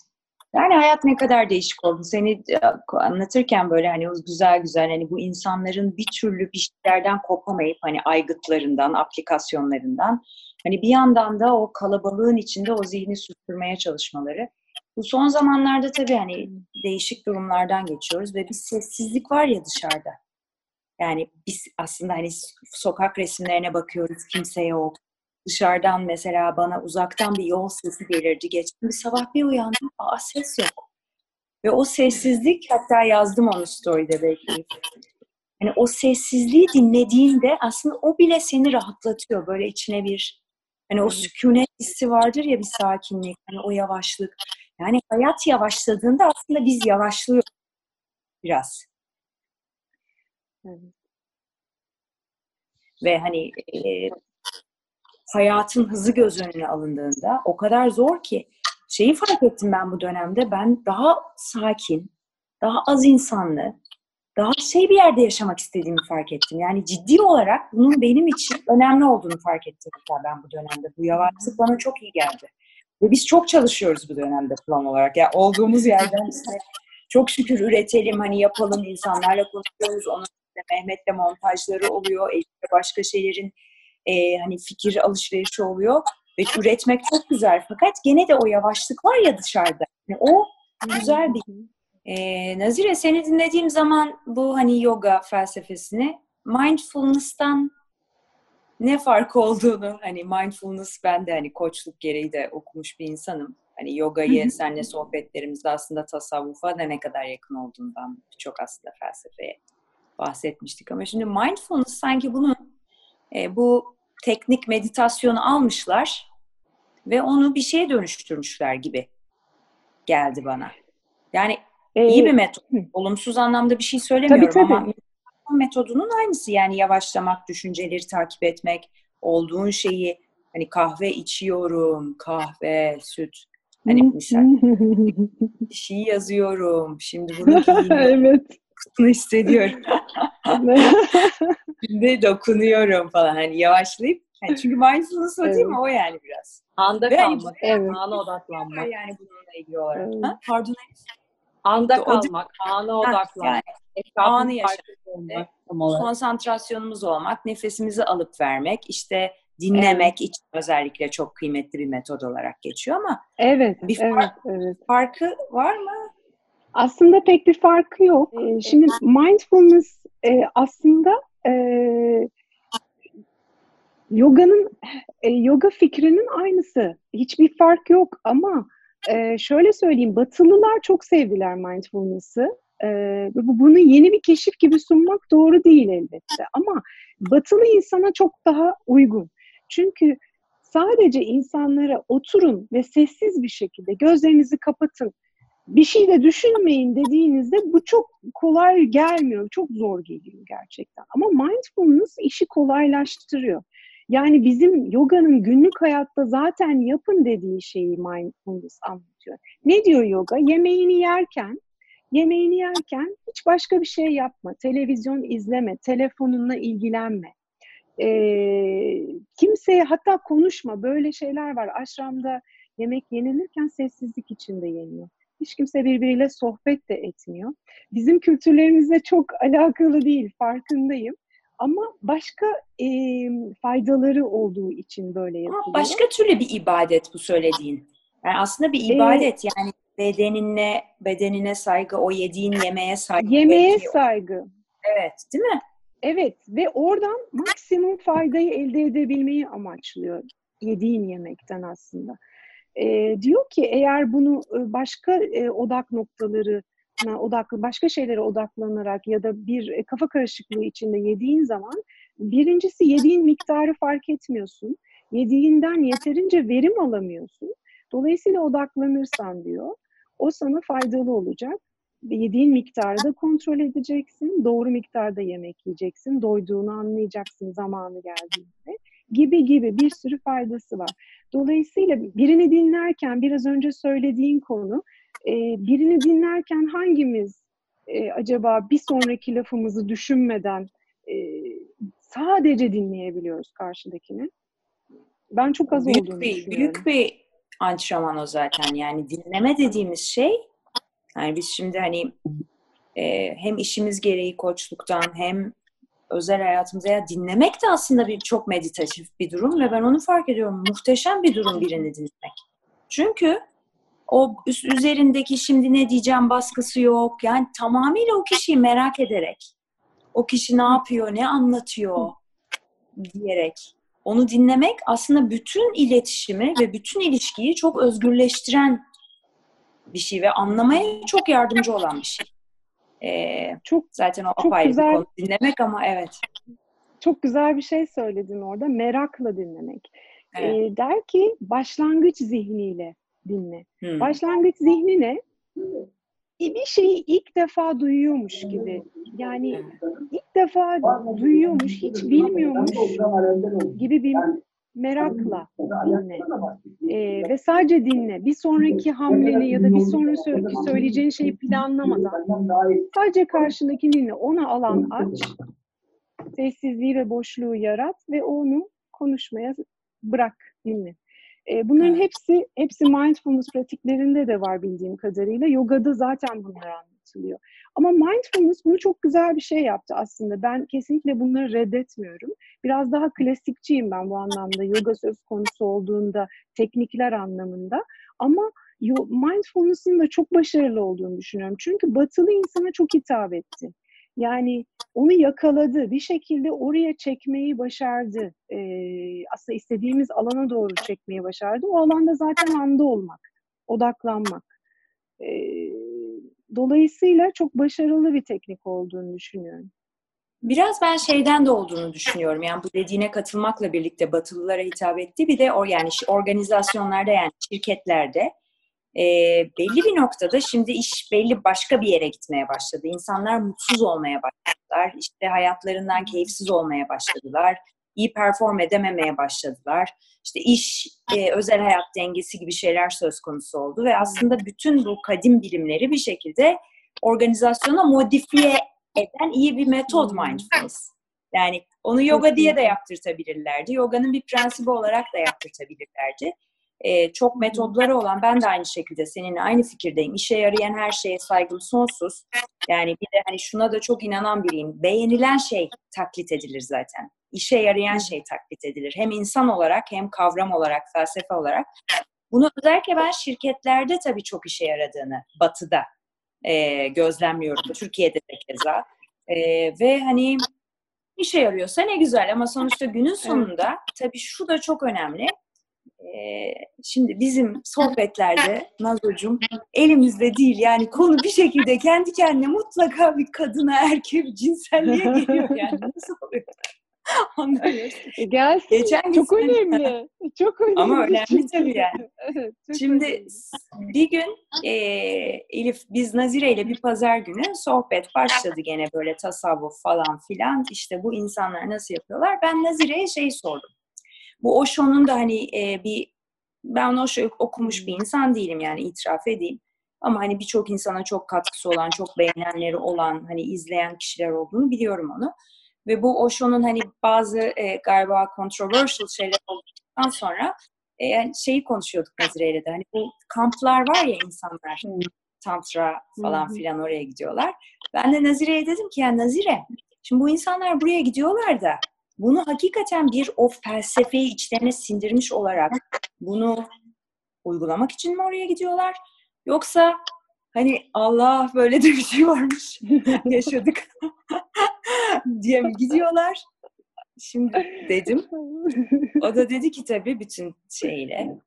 yani hayat ne kadar değişik oldu. Seni e, anlatırken böyle hani o güzel güzel hani bu insanların bir türlü bir şeylerden kopamayıp hani aygıtlarından, aplikasyonlarından hani bir yandan da o kalabalığın içinde o zihni susturmaya çalışmaları. Bu son zamanlarda tabii hani değişik durumlardan geçiyoruz ve bir sessizlik var ya dışarıda. Yani biz aslında hani sokak resimlerine bakıyoruz, kimse yok. Dışarıdan mesela bana uzaktan bir yol sesi gelirdi. Geçen bir sabah bir uyandım, aa ses yok. Ve o sessizlik, hatta yazdım onu story'de belki. Yani o sessizliği dinlediğinde aslında o bile seni rahatlatıyor. Böyle içine bir hani o sükunet hissi vardır ya bir sakinlik, hani o yavaşlık. Yani hayat yavaşladığında aslında biz yavaşlıyoruz biraz. Ve hani e, hayatın hızı göz önüne alındığında o kadar zor ki şeyi fark ettim ben bu dönemde ben daha sakin, daha az insanlı, daha şey bir yerde yaşamak istediğimi fark ettim. Yani ciddi olarak bunun benim için önemli olduğunu fark ettim ben bu dönemde. Bu yavaşlık bana çok iyi geldi. Ve biz çok çalışıyoruz bu dönemde plan olarak. Yani olduğumuz yerden işte çok şükür üretelim, hani yapalım, insanlarla konuşuyoruz. Onun işte Mehmet'le montajları oluyor, Elif'le başka şeylerin e, hani fikir alışverişi oluyor. Ve üretmek çok güzel. Fakat gene de o yavaşlık var ya dışarıda. Yani o güzel bir ee, Nazire seni dinlediğim zaman bu hani yoga felsefesini mindfulness'tan ne fark olduğunu hani mindfulness ben de hani koçluk gereği de okumuş bir insanım. Hani yogayı seninle sohbetlerimizde aslında tasavvufa da ne kadar yakın olduğundan çok aslında felsefeye bahsetmiştik. Ama şimdi mindfulness sanki bunun e, bu teknik meditasyonu almışlar ve onu bir şeye dönüştürmüşler gibi geldi bana. Yani ee, iyi bir metot. Olumsuz anlamda bir şey söylemiyorum tabii, tabii. ama metodunun aynısı yani yavaşlamak, düşünceleri takip etmek, olduğun şeyi hani kahve içiyorum, kahve, süt. Hani misal bir şey yazıyorum. Şimdi bunu evet. Bunu hissediyorum. Şimdi dokunuyorum falan. Hani yavaşlayıp yani çünkü mindfulness o evet. değil mi? O yani biraz. Anda Ve kalmak, hani, evet. ana odaklanmak. Yani bununla ilgili olarak. Evet. Ha? Pardon. Anda kalmak, ana odaklanmak. Yani, anı yaşamak. Konsantrasyonumuz olmak, nefesimizi alıp vermek, işte dinlemek evet. için özellikle çok kıymetli bir metod olarak geçiyor ama evet, bir fark, evet, evet. farkı var mı? Aslında pek bir farkı yok. Ee, şimdi mindfulness e, aslında e, yoganın e, yoga fikrinin aynısı. Hiçbir fark yok ama e, şöyle söyleyeyim, Batılılar çok sevdiler mindfulness'ı. E, bunu yeni bir keşif gibi sunmak doğru değil elbette. Ama Batılı insana çok daha uygun. Çünkü sadece insanlara oturun ve sessiz bir şekilde gözlerinizi kapatın, bir şey de düşünmeyin dediğinizde bu çok kolay gelmiyor, çok zor geliyor gerçekten. Ama mindfulness işi kolaylaştırıyor. Yani bizim yoganın günlük hayatta zaten yapın dediği şeyi mindfulness anlatıyor. Ne diyor yoga? Yemeğini yerken, yemeğini yerken hiç başka bir şey yapma. Televizyon izleme, telefonunla ilgilenme. Ee, kimseye hatta konuşma. Böyle şeyler var. Aşramda yemek yenilirken sessizlik içinde yeniyor. Hiç kimse birbiriyle sohbet de etmiyor. Bizim kültürlerimizle çok alakalı değil, farkındayım. Ama başka e, faydaları olduğu için böyle yapılıyor. Ama başka türlü bir ibadet bu söylediğin. Yani aslında bir ibadet ee, yani bedenine bedenine saygı, o yediğin yemeğe saygı. Yemeğe belki. saygı. Evet, değil mi? Evet ve oradan maksimum faydayı elde edebilmeyi amaçlıyor yediğin yemekten aslında. Ee, diyor ki eğer bunu başka e, odak noktaları odaklı başka şeylere odaklanarak ya da bir e, kafa karışıklığı içinde yediğin zaman birincisi yediğin miktarı fark etmiyorsun. Yediğinden yeterince verim alamıyorsun. Dolayısıyla odaklanırsan diyor, o sana faydalı olacak. Yediğin miktarı da kontrol edeceksin. Doğru miktarda yemek yiyeceksin. Doyduğunu anlayacaksın zamanı geldiğinde. Gibi gibi bir sürü faydası var. Dolayısıyla birini dinlerken biraz önce söylediğin konu e, birini dinlerken hangimiz e, acaba bir sonraki lafımızı düşünmeden e, sadece dinleyebiliyoruz karşıdakini? Ben çok az büyük olduğunu bir, düşünüyorum. Büyük bir antrenman o zaten. Yani dinleme dediğimiz şey yani biz şimdi hani e, hem işimiz gereği koçluktan hem özel hayatımızda ya dinlemek de aslında bir çok meditatif bir durum ve ben onu fark ediyorum. Muhteşem bir durum birini dinlemek. Çünkü o üzerindeki şimdi ne diyeceğim baskısı yok. Yani tamamıyla o kişiyi merak ederek, o kişi ne yapıyor, ne anlatıyor diyerek onu dinlemek aslında bütün iletişimi ve bütün ilişkiyi çok özgürleştiren bir şey ve anlamaya çok yardımcı olan bir şey. Ee, çok zaten o çok apayrı güzel, bir konu dinlemek ama evet. Çok güzel bir şey söyledin orada. Merakla dinlemek. Evet. Ee, der ki başlangıç zihniyle dinle. Hmm. Başlangıç zihni ne? Bir şeyi ilk defa duyuyormuş gibi. Yani ilk defa duyuyormuş, hiç bilmiyormuş gibi bir merakla dinle. Ee, ve sadece dinle. Bir sonraki hamleni ya da bir sonraki söyleyeceğin şeyi planlamadan sadece karşındaki dinle. Ona alan aç. Sessizliği ve boşluğu yarat ve onu konuşmaya bırak, dinle. E, bunların hepsi hepsi mindfulness pratiklerinde de var bildiğim kadarıyla. Yogada zaten bunlar anlatılıyor. Ama mindfulness bunu çok güzel bir şey yaptı aslında. Ben kesinlikle bunları reddetmiyorum. Biraz daha klasikçiyim ben bu anlamda. Yoga söz konusu olduğunda, teknikler anlamında. Ama mindfulness'ın da çok başarılı olduğunu düşünüyorum. Çünkü batılı insana çok hitap etti. Yani onu yakaladı, bir şekilde oraya çekmeyi başardı. Ee, aslında istediğimiz alana doğru çekmeyi başardı. O alanda zaten anda olmak, odaklanmak. Ee, dolayısıyla çok başarılı bir teknik olduğunu düşünüyorum. Biraz ben şeyden de olduğunu düşünüyorum. Yani bu dediğine katılmakla birlikte Batılılara hitap etti. Bir de o yani organizasyonlarda yani şirketlerde e, belli bir noktada şimdi iş belli başka bir yere gitmeye başladı. İnsanlar mutsuz olmaya başladılar. İşte hayatlarından keyifsiz olmaya başladılar. İyi perform edememeye başladılar. İşte iş, e, özel hayat dengesi gibi şeyler söz konusu oldu ve aslında bütün bu kadim bilimleri bir şekilde organizasyona modifiye eden iyi bir metod mindfulness. Yani onu yoga diye de yaptırtabilirlerdi. Yoga'nın bir prensibi olarak da yaptırtabilirlerdi e, çok metodları olan ben de aynı şekilde seninle aynı fikirdeyim. İşe yarayan her şeye saygım sonsuz. Yani bir de hani şuna da çok inanan biriyim. Beğenilen şey taklit edilir zaten. İşe yarayan şey taklit edilir. Hem insan olarak hem kavram olarak, felsefe olarak. Bunu özellikle ben şirketlerde tabii çok işe yaradığını batıda e, gözlemliyorum. Türkiye'de de keza. E, ve hani işe yarıyorsa ne güzel ama sonuçta günün sonunda tabii şu da çok önemli şimdi bizim sohbetlerde Nazocuğum elimizde değil yani konu bir şekilde kendi kendine mutlaka bir kadına erkeğe bir cinselliğe geliyor yani nasıl oluyor? Anlıyorsun. E, gelsin. Geçen çok sen... önemli. Çok önemli. Ama önemli tabii yani. evet, Şimdi önemli. bir gün e, Elif biz Nazire ile bir pazar günü sohbet başladı gene böyle tasavvuf falan filan. İşte bu insanlar nasıl yapıyorlar? Ben Nazire'ye şey sordum. Bu Osho'nun da hani e, bir ben Osho okumuş bir insan değilim yani itiraf edeyim. Ama hani birçok insana çok katkısı olan, çok beğenenleri olan, hani izleyen kişiler olduğunu biliyorum onu. Ve bu Osho'nun hani bazı e, galiba controversial şeyler olduktan sonra e, şeyi konuşuyorduk Nazire'yle de. Hani bu kamplar var ya insanlar, hmm. tantra falan hmm. filan oraya gidiyorlar. Ben de Nazire'ye dedim ki ya Nazire, şimdi bu insanlar buraya gidiyorlar da bunu hakikaten bir o felsefeyi içlerine sindirmiş olarak bunu uygulamak için mi oraya gidiyorlar? Yoksa hani Allah böyle de bir şey varmış yaşadık diye mi gidiyorlar? Şimdi dedim. O da dedi ki tabii bütün şeyle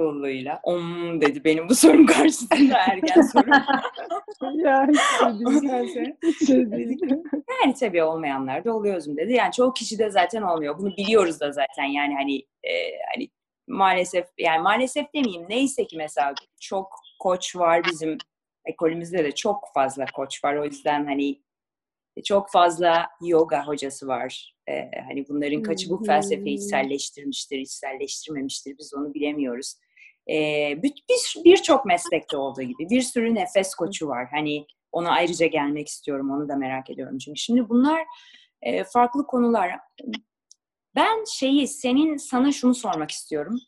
coolluğuyla. Om dedi benim bu sorum karşısında ergen sorum. ya yani tabii olmayanlar da oluyoruz dedi. Yani çoğu kişi de zaten olmuyor. Bunu biliyoruz da zaten yani hani e, hani maalesef yani maalesef demeyeyim neyse ki mesela çok koç var bizim ekolümüzde de çok fazla koç var. O yüzden hani çok fazla yoga hocası var. Ee, hani bunların kaçı bu felsefeyi içselleştirmiştir, içselleştirmemiştir biz onu bilemiyoruz e, birçok bir meslekte olduğu gibi bir sürü nefes koçu var. Hani ona ayrıca gelmek istiyorum, onu da merak ediyorum. Çünkü şimdi bunlar e, farklı konular. Ben şeyi, senin sana şunu sormak istiyorum.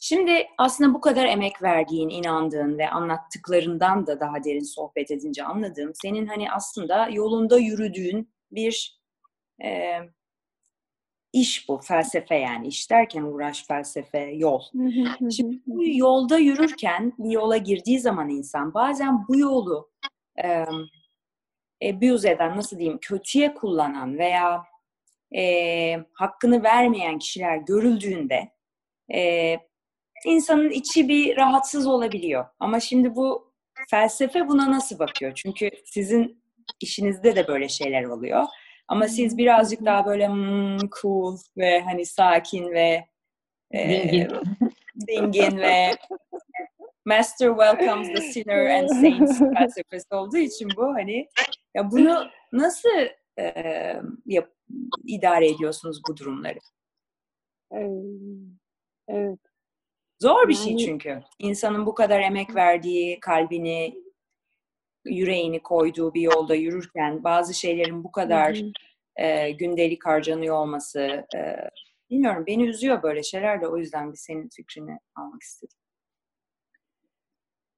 Şimdi aslında bu kadar emek verdiğin, inandığın ve anlattıklarından da daha derin sohbet edince anladığım, senin hani aslında yolunda yürüdüğün bir e, iş bu, felsefe yani. İş derken uğraş, felsefe, yol. Şimdi bu yolda yürürken, bir yola girdiği zaman insan bazen bu yolu e, abuse eden, nasıl diyeyim, kötüye kullanan veya e, hakkını vermeyen kişiler görüldüğünde e, insanın içi bir rahatsız olabiliyor. Ama şimdi bu felsefe buna nasıl bakıyor? Çünkü sizin işinizde de böyle şeyler oluyor. Ama siz birazcık daha böyle hmm, cool ve hani sakin ve e, dingin, dingin ve Master welcomes the sinner and saints felsefesi olduğu için bu hani ya bunu nasıl e, yap, idare ediyorsunuz bu durumları? Evet. Zor bir şey çünkü. İnsanın bu kadar emek verdiği, kalbini, yüreğini koyduğu bir yolda yürürken bazı şeylerin bu kadar e, gündelik harcanıyor olması e, bilmiyorum beni üzüyor böyle şeyler de o yüzden bir senin fikrini almak istedim.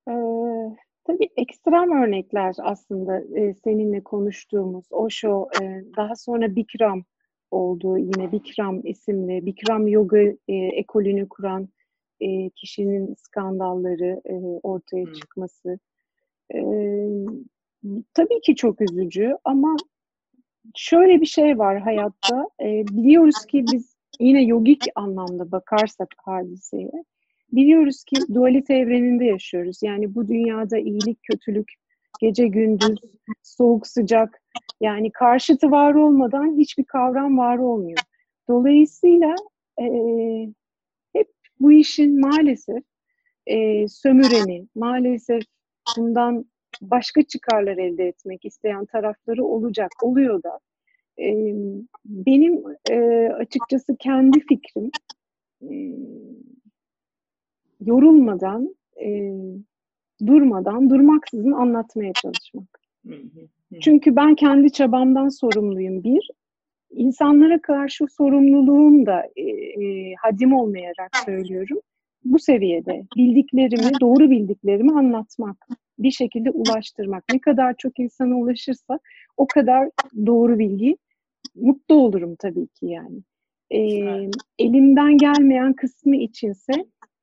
Ee, tabii ekstrem örnekler aslında e, seninle konuştuğumuz. Osho, e, daha sonra Bikram olduğu yine Bikram isimli, Bikram Yoga e, ekolünü kuran e, kişinin skandalları e, ortaya hmm. çıkması. E, tabii ki çok üzücü ama şöyle bir şey var hayatta. E, biliyoruz ki biz yine yogik anlamda bakarsak hadiseye, biliyoruz ki dualite evreninde yaşıyoruz. Yani bu dünyada iyilik, kötülük, gece gündüz, soğuk sıcak, yani karşıtı var olmadan hiçbir kavram var olmuyor. Dolayısıyla e, hep bu işin maalesef e, sömüreni, maalesef bundan başka çıkarlar elde etmek isteyen tarafları olacak, oluyor da. E, benim e, açıkçası kendi fikrim e, yorulmadan, e, durmadan, durmaksızın anlatmaya çalışmak. Çünkü ben kendi çabamdan sorumluyum bir. İnsanlara karşı sorumluluğum da e, e, hadim olmayarak söylüyorum. Bu seviyede bildiklerimi, doğru bildiklerimi anlatmak, bir şekilde ulaştırmak. Ne kadar çok insana ulaşırsa o kadar doğru bilgi mutlu olurum tabii ki yani. E, elimden gelmeyen kısmı içinse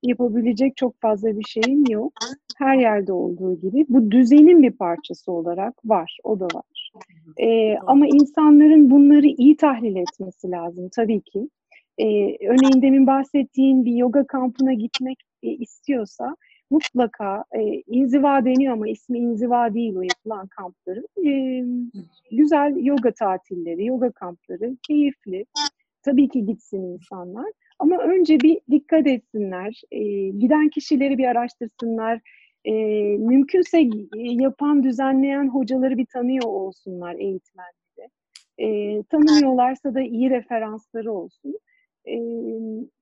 yapabilecek çok fazla bir şeyim yok. Her yerde olduğu gibi bu düzenin bir parçası olarak var, o da var. Ee, ama insanların bunları iyi tahlil etmesi lazım tabii ki. Ee, örneğin demin bahsettiğin bir yoga kampına gitmek e, istiyorsa mutlaka e, inziva deniyor ama ismi inziva değil o yapılan kampların. E, güzel yoga tatilleri, yoga kampları, keyifli. Tabii ki gitsin insanlar. Ama önce bir dikkat etsinler, e, giden kişileri bir araştırsınlar, e, mümkünse yapan, düzenleyen hocaları bir tanıyor olsunlar eğitmenleri. E, tanımıyorlarsa da iyi referansları olsun. E,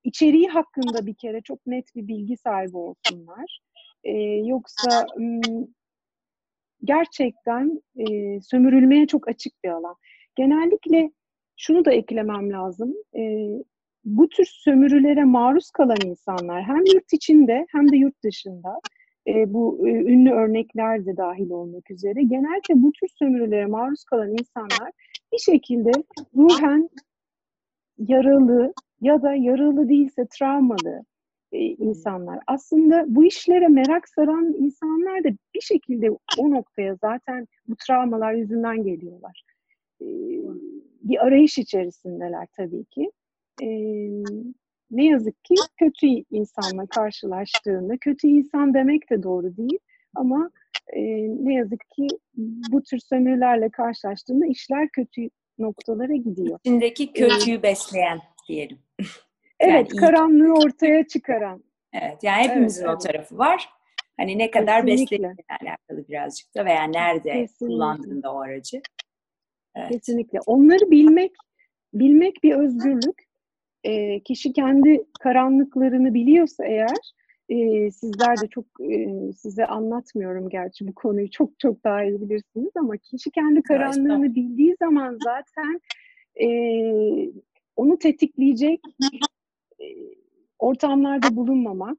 içeriği hakkında bir kere çok net bir bilgi sahibi olsunlar. E, yoksa gerçekten e, sömürülmeye çok açık bir alan. Genellikle şunu da eklemem lazım. E, bu tür sömürülere maruz kalan insanlar hem yurt içinde hem de yurt dışında e, bu e, ünlü örnekler de dahil olmak üzere genellikle bu tür sömürülere maruz kalan insanlar bir şekilde ruhen yaralı ya da yaralı değilse travmalı e, insanlar. Aslında bu işlere merak saran insanlar da bir şekilde o noktaya zaten bu travmalar yüzünden geliyorlar. E, bir arayış içerisindeler tabii ki e, ne yazık ki kötü insanla karşılaştığında, kötü insan demek de doğru değil ama e, ne yazık ki bu tür sömürülerle karşılaştığında işler kötü noktalara gidiyor. İçindeki kötüyü ee, besleyen diyelim. Evet, yani karanlığı ortaya çıkaran. Evet, yani hepimizin evet, o tarafı var. Hani ne kadar beslediğiyle alakalı birazcık da veya nerede Kesinlikle. kullandığında o aracı. Evet. Kesinlikle. Onları bilmek, bilmek bir özgürlük e, kişi kendi karanlıklarını biliyorsa eğer e, sizler de çok e, size anlatmıyorum gerçi bu konuyu çok çok daha iyi bilirsiniz ama kişi kendi karanlığını bildiği zaman zaten e, onu tetikleyecek e, ortamlarda bulunmamak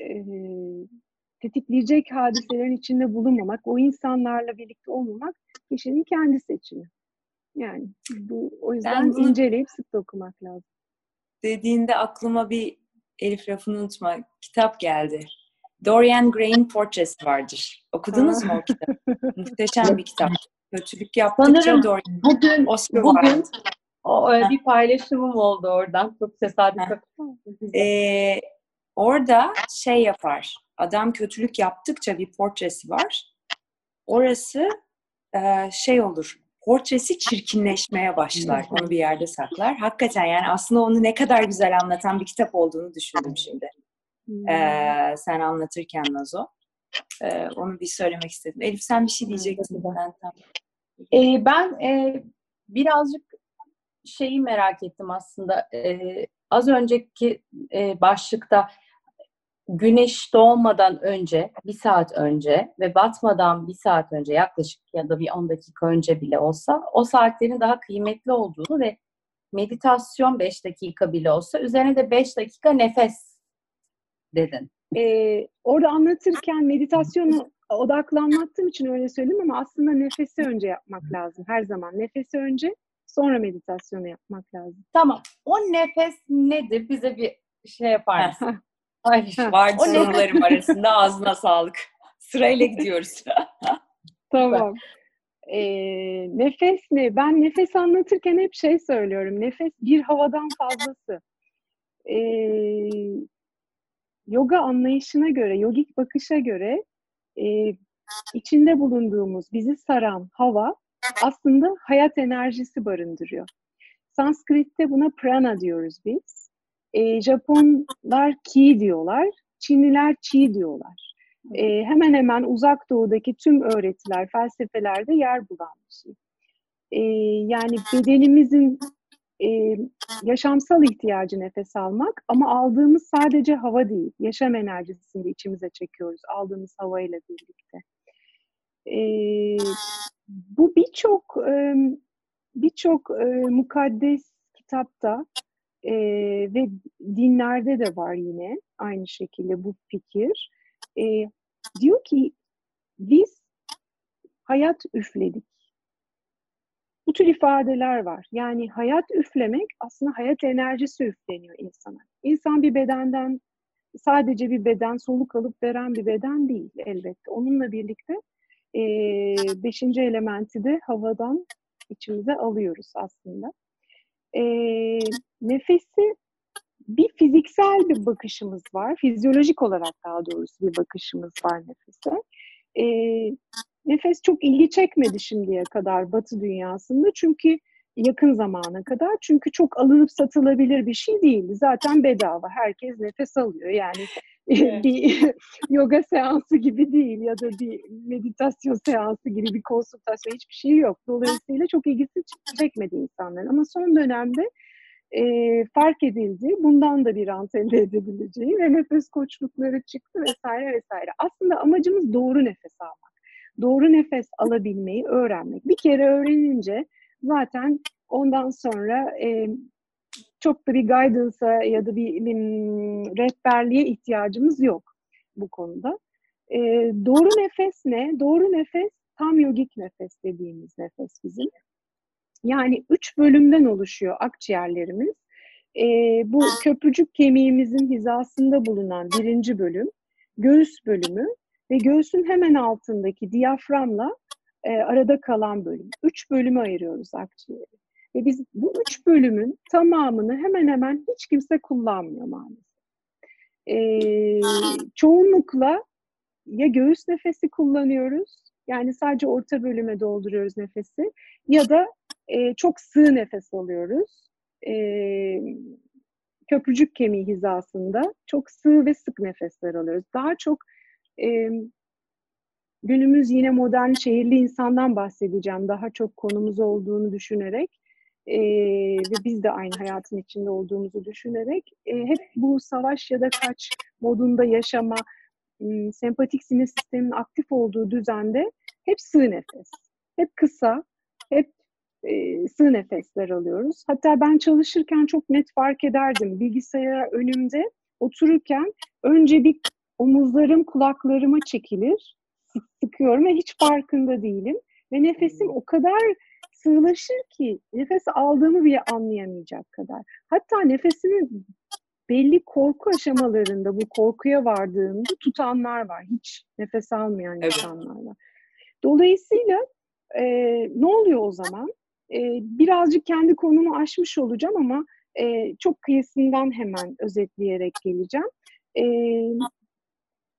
e, tetikleyecek hadiselerin içinde bulunmamak, o insanlarla birlikte olmamak kişinin kendi seçimi. Yani bu o yüzden bunu, inceleyip sık okumak lazım. Dediğinde aklıma bir Elif lafını unutma kitap geldi. Dorian Gray'in portresi vardır. Okudunuz mu o kitabı? Muhteşem bir kitap. Kötülük yaptıkça Sanırım Dorian. Bugün, Oscar bugün o, bir paylaşımım oldu oradan. Çok tesadüf. Ee, orada şey yapar. Adam kötülük yaptıkça bir portresi var. Orası e, şey olur. Portresi çirkinleşmeye başlar. Onu bir yerde saklar. Hakikaten yani aslında onu ne kadar güzel anlatan bir kitap olduğunu düşündüm şimdi. Ee, sen anlatırken Nazo. Ee, onu bir söylemek istedim. Elif sen bir şey diyecektin. Ben, tam... ee, ben e, birazcık şeyi merak ettim aslında. Ee, az önceki e, başlıkta güneş doğmadan önce, bir saat önce ve batmadan bir saat önce yaklaşık ya da bir 10 dakika önce bile olsa o saatlerin daha kıymetli olduğunu ve meditasyon 5 dakika bile olsa üzerine de 5 dakika nefes dedin. Ee, orada anlatırken meditasyonu odaklanmaktığım için öyle söyledim ama aslında nefesi önce yapmak lazım her zaman. Nefesi önce sonra meditasyonu yapmak lazım. Tamam. O nefes nedir? Bize bir şey yapar mısın? Ay, var sorularım arasında ağzına sağlık. Sırayla gidiyoruz. tamam. E, nefes ne? Ben nefes anlatırken hep şey söylüyorum. Nefes bir havadan fazlası. E, yoga anlayışına göre, yogik bakışa göre e, içinde bulunduğumuz, bizi saran hava aslında hayat enerjisi barındırıyor. Sanskrit'te buna prana diyoruz biz. E, Japonlar ki diyorlar, Çinliler çi diyorlar. E, hemen hemen uzak doğudaki tüm öğretiler, felsefelerde yer bulan bir şey. E, yani bedenimizin e, yaşamsal ihtiyacı nefes almak ama aldığımız sadece hava değil, yaşam enerjisini de içimize çekiyoruz aldığımız havayla birlikte. E, bu birçok birçok mukaddes kitapta ve dinlerde de var yine aynı şekilde bu fikir. Diyor ki biz hayat üfledik. Bu tür ifadeler var. Yani hayat üflemek aslında hayat enerjisi üfleniyor insana. İnsan bir bedenden sadece bir beden soluk alıp veren bir beden değil elbette. Onunla birlikte e, beşinci elementi de havadan içimize alıyoruz aslında e, nefesi bir fiziksel bir bakışımız var. Fizyolojik olarak daha doğrusu bir bakışımız var nefese. E, nefes çok ilgi çekmedi şimdiye kadar Batı dünyasında. Çünkü yakın zamana kadar. Çünkü çok alınıp satılabilir bir şey değildi. Zaten bedava. Herkes nefes alıyor. Yani bir yoga seansı gibi değil ya da bir meditasyon seansı gibi bir konsültasyon hiçbir şey yok. Dolayısıyla çok ilgisi çekmedi insanların. Ama son dönemde e, fark edildi. Bundan da bir rant elde edebileceği ve nefes koçlukları çıktı vesaire vesaire. Aslında amacımız doğru nefes almak. Doğru nefes alabilmeyi öğrenmek. Bir kere öğrenince zaten ondan sonra e, çok da bir guidance'a ya da bir, bir rehberliğe ihtiyacımız yok bu konuda. E, doğru nefes ne? Doğru nefes tam yogik nefes dediğimiz nefes bizim. Yani üç bölümden oluşuyor akciğerlerimiz. E, bu köprücük kemiğimizin hizasında bulunan birinci bölüm, göğüs bölümü ve göğsün hemen altındaki diyaframla e, arada kalan bölüm. Üç bölümü ayırıyoruz akciğeri. Ve biz bu üç bölümün tamamını hemen hemen hiç kimse kullanmıyor maalesef. Ee, çoğunlukla ya göğüs nefesi kullanıyoruz, yani sadece orta bölüme dolduruyoruz nefesi ya da e, çok sığ nefes alıyoruz. E, köprücük kemiği hizasında çok sığ ve sık nefesler alıyoruz. Daha çok e, günümüz yine modern şehirli insandan bahsedeceğim. Daha çok konumuz olduğunu düşünerek e, ve biz de aynı hayatın içinde olduğumuzu düşünerek e, hep bu savaş ya da kaç modunda yaşama, m, sempatik sinir sisteminin aktif olduğu düzende hep sığ nefes. Hep kısa, hep e, sığ nefesler alıyoruz. Hatta ben çalışırken çok net fark ederdim. Bilgisayar önümde otururken önce bir omuzlarım kulaklarıma çekilir, sıkıyorum ve hiç farkında değilim. Ve nefesim o kadar sığlaşır ki nefes aldığımı bile anlayamayacak kadar. Hatta nefesini belli korku aşamalarında bu korkuya vardığında tutanlar var. Hiç nefes almayan evet. insanlar var. Dolayısıyla e, ne oluyor o zaman? E, birazcık kendi konumu aşmış olacağım ama e, çok kıyısından hemen özetleyerek geleceğim. E,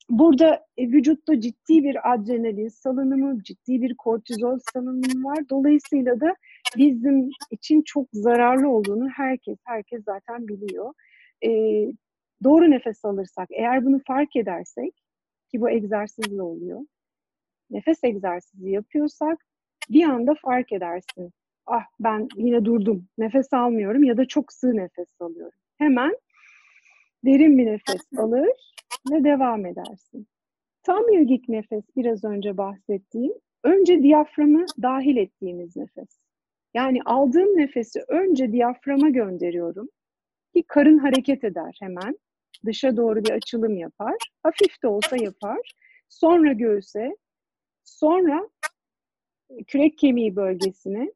burada e, vücutta ciddi bir adrenalin salınımı, ciddi bir kortizol salınımı var. Dolayısıyla da bizim için çok zararlı olduğunu herkes herkes zaten biliyor. E, doğru nefes alırsak, eğer bunu fark edersek ki bu egzersizle oluyor. Nefes egzersizi yapıyorsak bir anda fark edersin. Ah ben yine durdum, nefes almıyorum ya da çok sığ nefes alıyorum. Hemen derin bir nefes alır ve devam edersin. Tam yogik nefes biraz önce bahsettiğim, önce diyaframı dahil ettiğimiz nefes. Yani aldığım nefesi önce diyaframa gönderiyorum ki karın hareket eder hemen. Dışa doğru bir açılım yapar. Hafif de olsa yapar. Sonra göğüse, sonra kürek kemiği bölgesine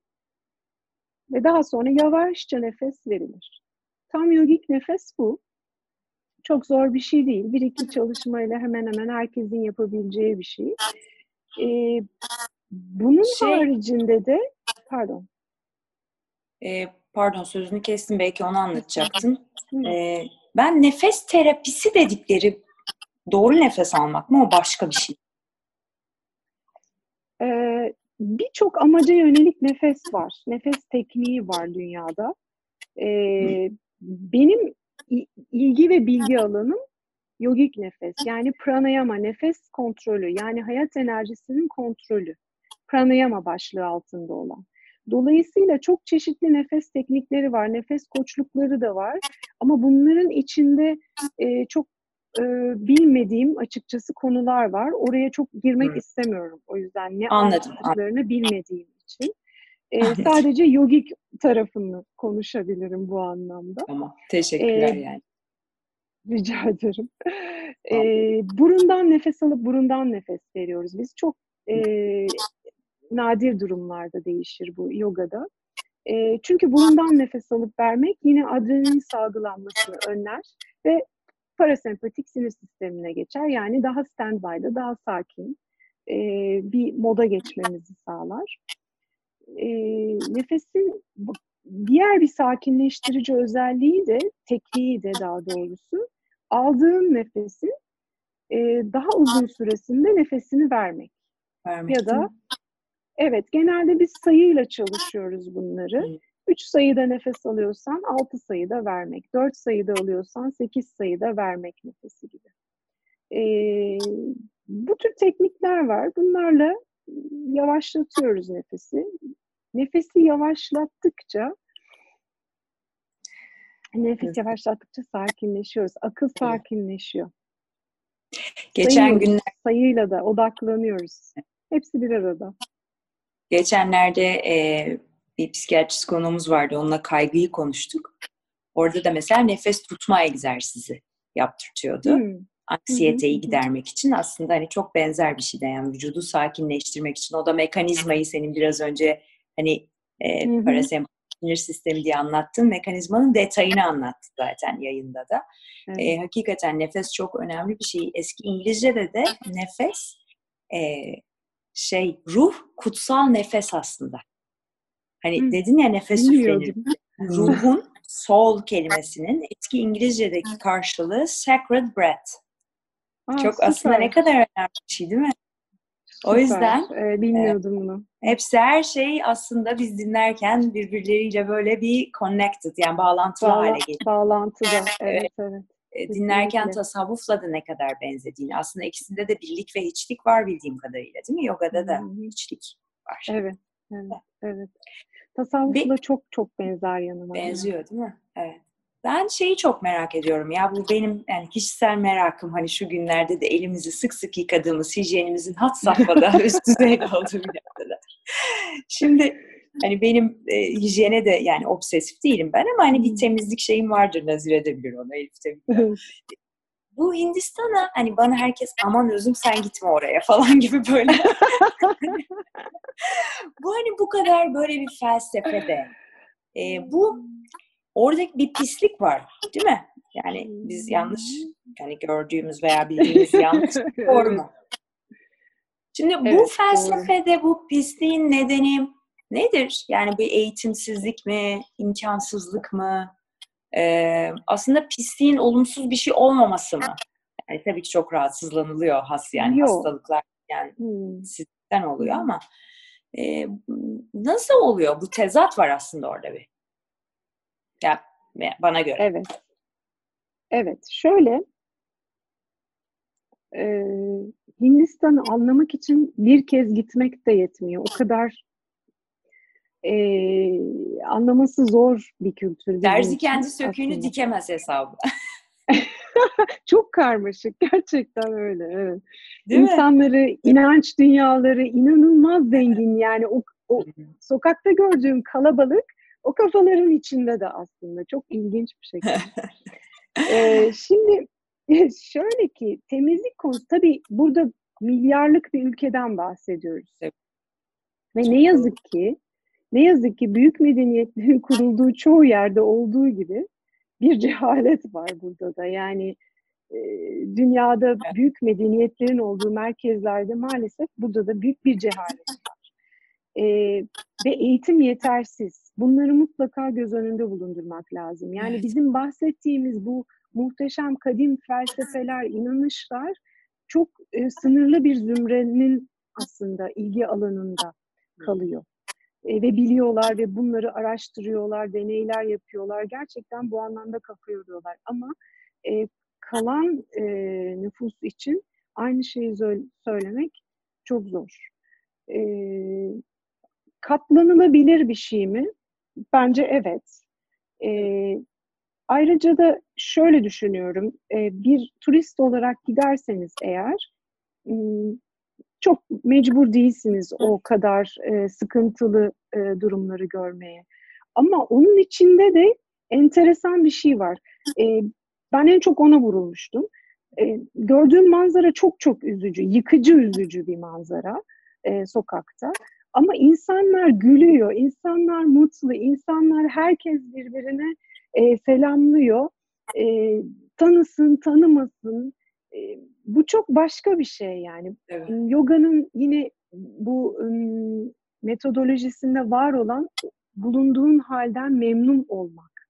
ve daha sonra yavaşça nefes verilir. Tam yogik nefes bu. Çok zor bir şey değil. Bir iki çalışmayla hemen hemen herkesin yapabileceği bir şey. Ee, bunun şey, haricinde de, pardon. E, pardon sözünü kestim belki onu anlatacaktın. E, ben nefes terapisi dedikleri doğru nefes almak mı o başka bir şey? Ee, Birçok amaca yönelik nefes var. Nefes tekniği var dünyada. Ee, benim ilgi ve bilgi alanım yogik nefes. Yani pranayama, nefes kontrolü. Yani hayat enerjisinin kontrolü. Pranayama başlığı altında olan. Dolayısıyla çok çeşitli nefes teknikleri var, nefes koçlukları da var. Ama bunların içinde e, çok e, bilmediğim açıkçası konular var. Oraya çok girmek evet. istemiyorum. O yüzden ne anlattıklarını bilmediğim için. E, sadece yogik tarafını konuşabilirim bu anlamda. Tamam, teşekkürler ee, yani. Rica ederim. E, burundan nefes alıp burundan nefes veriyoruz. Biz çok e, nadir durumlarda değişir bu yogada. E, çünkü burundan nefes alıp vermek yine adrenalin salgılanmasını önler ve parasempatik sinir sistemine geçer. Yani daha standby'da, daha sakin e, bir moda geçmemizi sağlar. E, nefesin diğer bir sakinleştirici özelliği de, tekniği de daha doğrusu, aldığın nefesin e, daha uzun süresinde nefesini vermek. vermek ya da evet genelde biz sayıyla çalışıyoruz bunları. 3 sayıda nefes alıyorsan 6 sayıda vermek. 4 sayıda alıyorsan 8 sayıda vermek nefesi gibi. Ee, bu tür teknikler var. Bunlarla yavaşlatıyoruz nefesi. Nefesi yavaşlattıkça nefes yavaşlattıkça sakinleşiyoruz. Akıl sakinleşiyor. Geçen günler sayıyla da odaklanıyoruz. Hepsi bir arada. Geçenlerde e, bir psikiyatrist konuğumuz vardı. Onunla kaygıyı konuştuk. Orada da mesela nefes tutma egzersizi yaptırtıyordu. Hmm. Anksiyeteyi gidermek için aslında hani çok benzer bir şey de yani vücudu sakinleştirmek için. O da mekanizmayı senin biraz önce hani e, parasempatik sinir sistemi diye anlattın. Mekanizmanın detayını anlattı zaten yayında da. Evet. E, hakikaten nefes çok önemli bir şey. Eski İngilizce'de de nefes e, şey ruh kutsal nefes aslında. Hani Hı. dedin ya nefes üflenir. Ruhun soul kelimesinin eski İngilizce'deki karşılığı sacred breath. Aa, Çok süper. aslında ne kadar önemli bir şey değil mi? Süper. O yüzden ee, bilmiyordum e, bunu. Hepsi her şey aslında biz dinlerken birbirleriyle böyle bir connected yani bağlantılı Bağla, hale geliyor. Bağlantılı. Evet, evet. evet. Dinlerken tasavvufla da ne kadar benzediğini. Aslında ikisinde de birlik ve hiçlik var bildiğim kadarıyla değil mi? Yogada da hiçlik var. Evet. Evet. evet. Tasavvufla çok çok benzer yanıma. Benziyor değil mi? Evet. Ben şeyi çok merak ediyorum ya bu benim yani kişisel merakım hani şu günlerde de elimizi sık sık yıkadığımız hijyenimizin hat safhada üst düzeyde olduğu bir noktada. Şimdi hani benim e, hijyene de yani obsesif değilim ben ama hani bir temizlik şeyim vardır Nazir edebilir onu Elif de bu Hindistan'a hani bana herkes aman özüm sen gitme oraya falan gibi böyle. Bu hani bu kadar böyle bir felsefede e, bu oradaki bir pislik var değil mi? Yani biz yanlış yani gördüğümüz veya bildiğimiz yanlış doğru mu? Şimdi bu evet, felsefede doğru. bu pisliğin nedeni nedir? Yani bir eğitimsizlik mi, imkansızlık mı? Ee, aslında pisliğin olumsuz bir şey olmaması mı? Yani tabii ki çok rahatsızlanılıyor has yani Yok. hastalıklar yani hmm. sizden oluyor ama e, nasıl oluyor? Bu tezat var aslında orada bir. Ya bana göre. Evet. Evet. Şöyle e, Hindistan'ı anlamak için bir kez gitmek de yetmiyor. O kadar e, anlaması zor bir kültür. Derzi kendi söküğünü aslında. dikemez hesabı. Çok karmaşık. Gerçekten öyle. Evet. Değil İnsanları, mi? inanç dünyaları inanılmaz zengin. Yani o, o sokakta gördüğüm kalabalık o kafaların içinde de aslında. Çok ilginç bir şekilde. ee, şimdi şöyle ki temizlik konusu tabii burada milyarlık bir ülkeden bahsediyoruz. Ve ne yazık ki ne yazık ki büyük medeniyetlerin kurulduğu çoğu yerde olduğu gibi bir cehalet var burada da. Yani e, dünyada büyük medeniyetlerin olduğu merkezlerde maalesef burada da büyük bir cehalet var. E, ve eğitim yetersiz. Bunları mutlaka göz önünde bulundurmak lazım. Yani evet. bizim bahsettiğimiz bu muhteşem kadim felsefeler, inanışlar çok e, sınırlı bir zümrenin aslında ilgi alanında kalıyor. E, ve biliyorlar ve bunları araştırıyorlar, deneyler yapıyorlar. Gerçekten bu anlamda kafa yoruyorlar. Ama e, kalan e, nüfus için aynı şeyi söylemek çok zor. E, katlanılabilir bir şey mi? Bence evet. E, ayrıca da şöyle düşünüyorum. E, bir turist olarak giderseniz eğer çok mecbur değilsiniz o kadar e, sıkıntılı e, durumları görmeye. Ama onun içinde de enteresan bir şey var. E, ben en çok ona vurulmuştum. E, gördüğüm manzara çok çok üzücü, yıkıcı üzücü bir manzara e, sokakta. Ama insanlar gülüyor, insanlar mutlu, insanlar herkes birbirine e, selamlıyor. E, tanısın, tanımasın, bu çok başka bir şey yani. Evet. Yoga'nın yine bu metodolojisinde var olan bulunduğun halden memnun olmak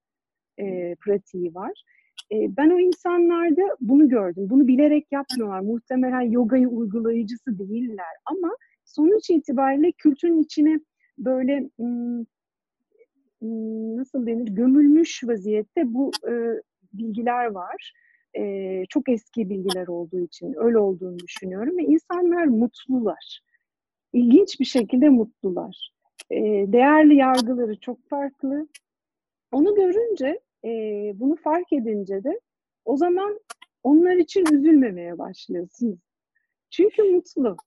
e, pratiği var. E, ben o insanlarda bunu gördüm. Bunu bilerek yapmıyorlar. Muhtemelen yogayı uygulayıcısı değiller ama sonuç itibariyle kültürün içine böyle nasıl denir gömülmüş vaziyette bu e, bilgiler var e, çok eski bilgiler olduğu için öyle olduğunu düşünüyorum ve insanlar mutlular. İlginç bir şekilde mutlular. E, değerli yargıları çok farklı. Onu görünce, e, bunu fark edince de o zaman onlar için üzülmemeye başlıyorsunuz. Çünkü mutlu.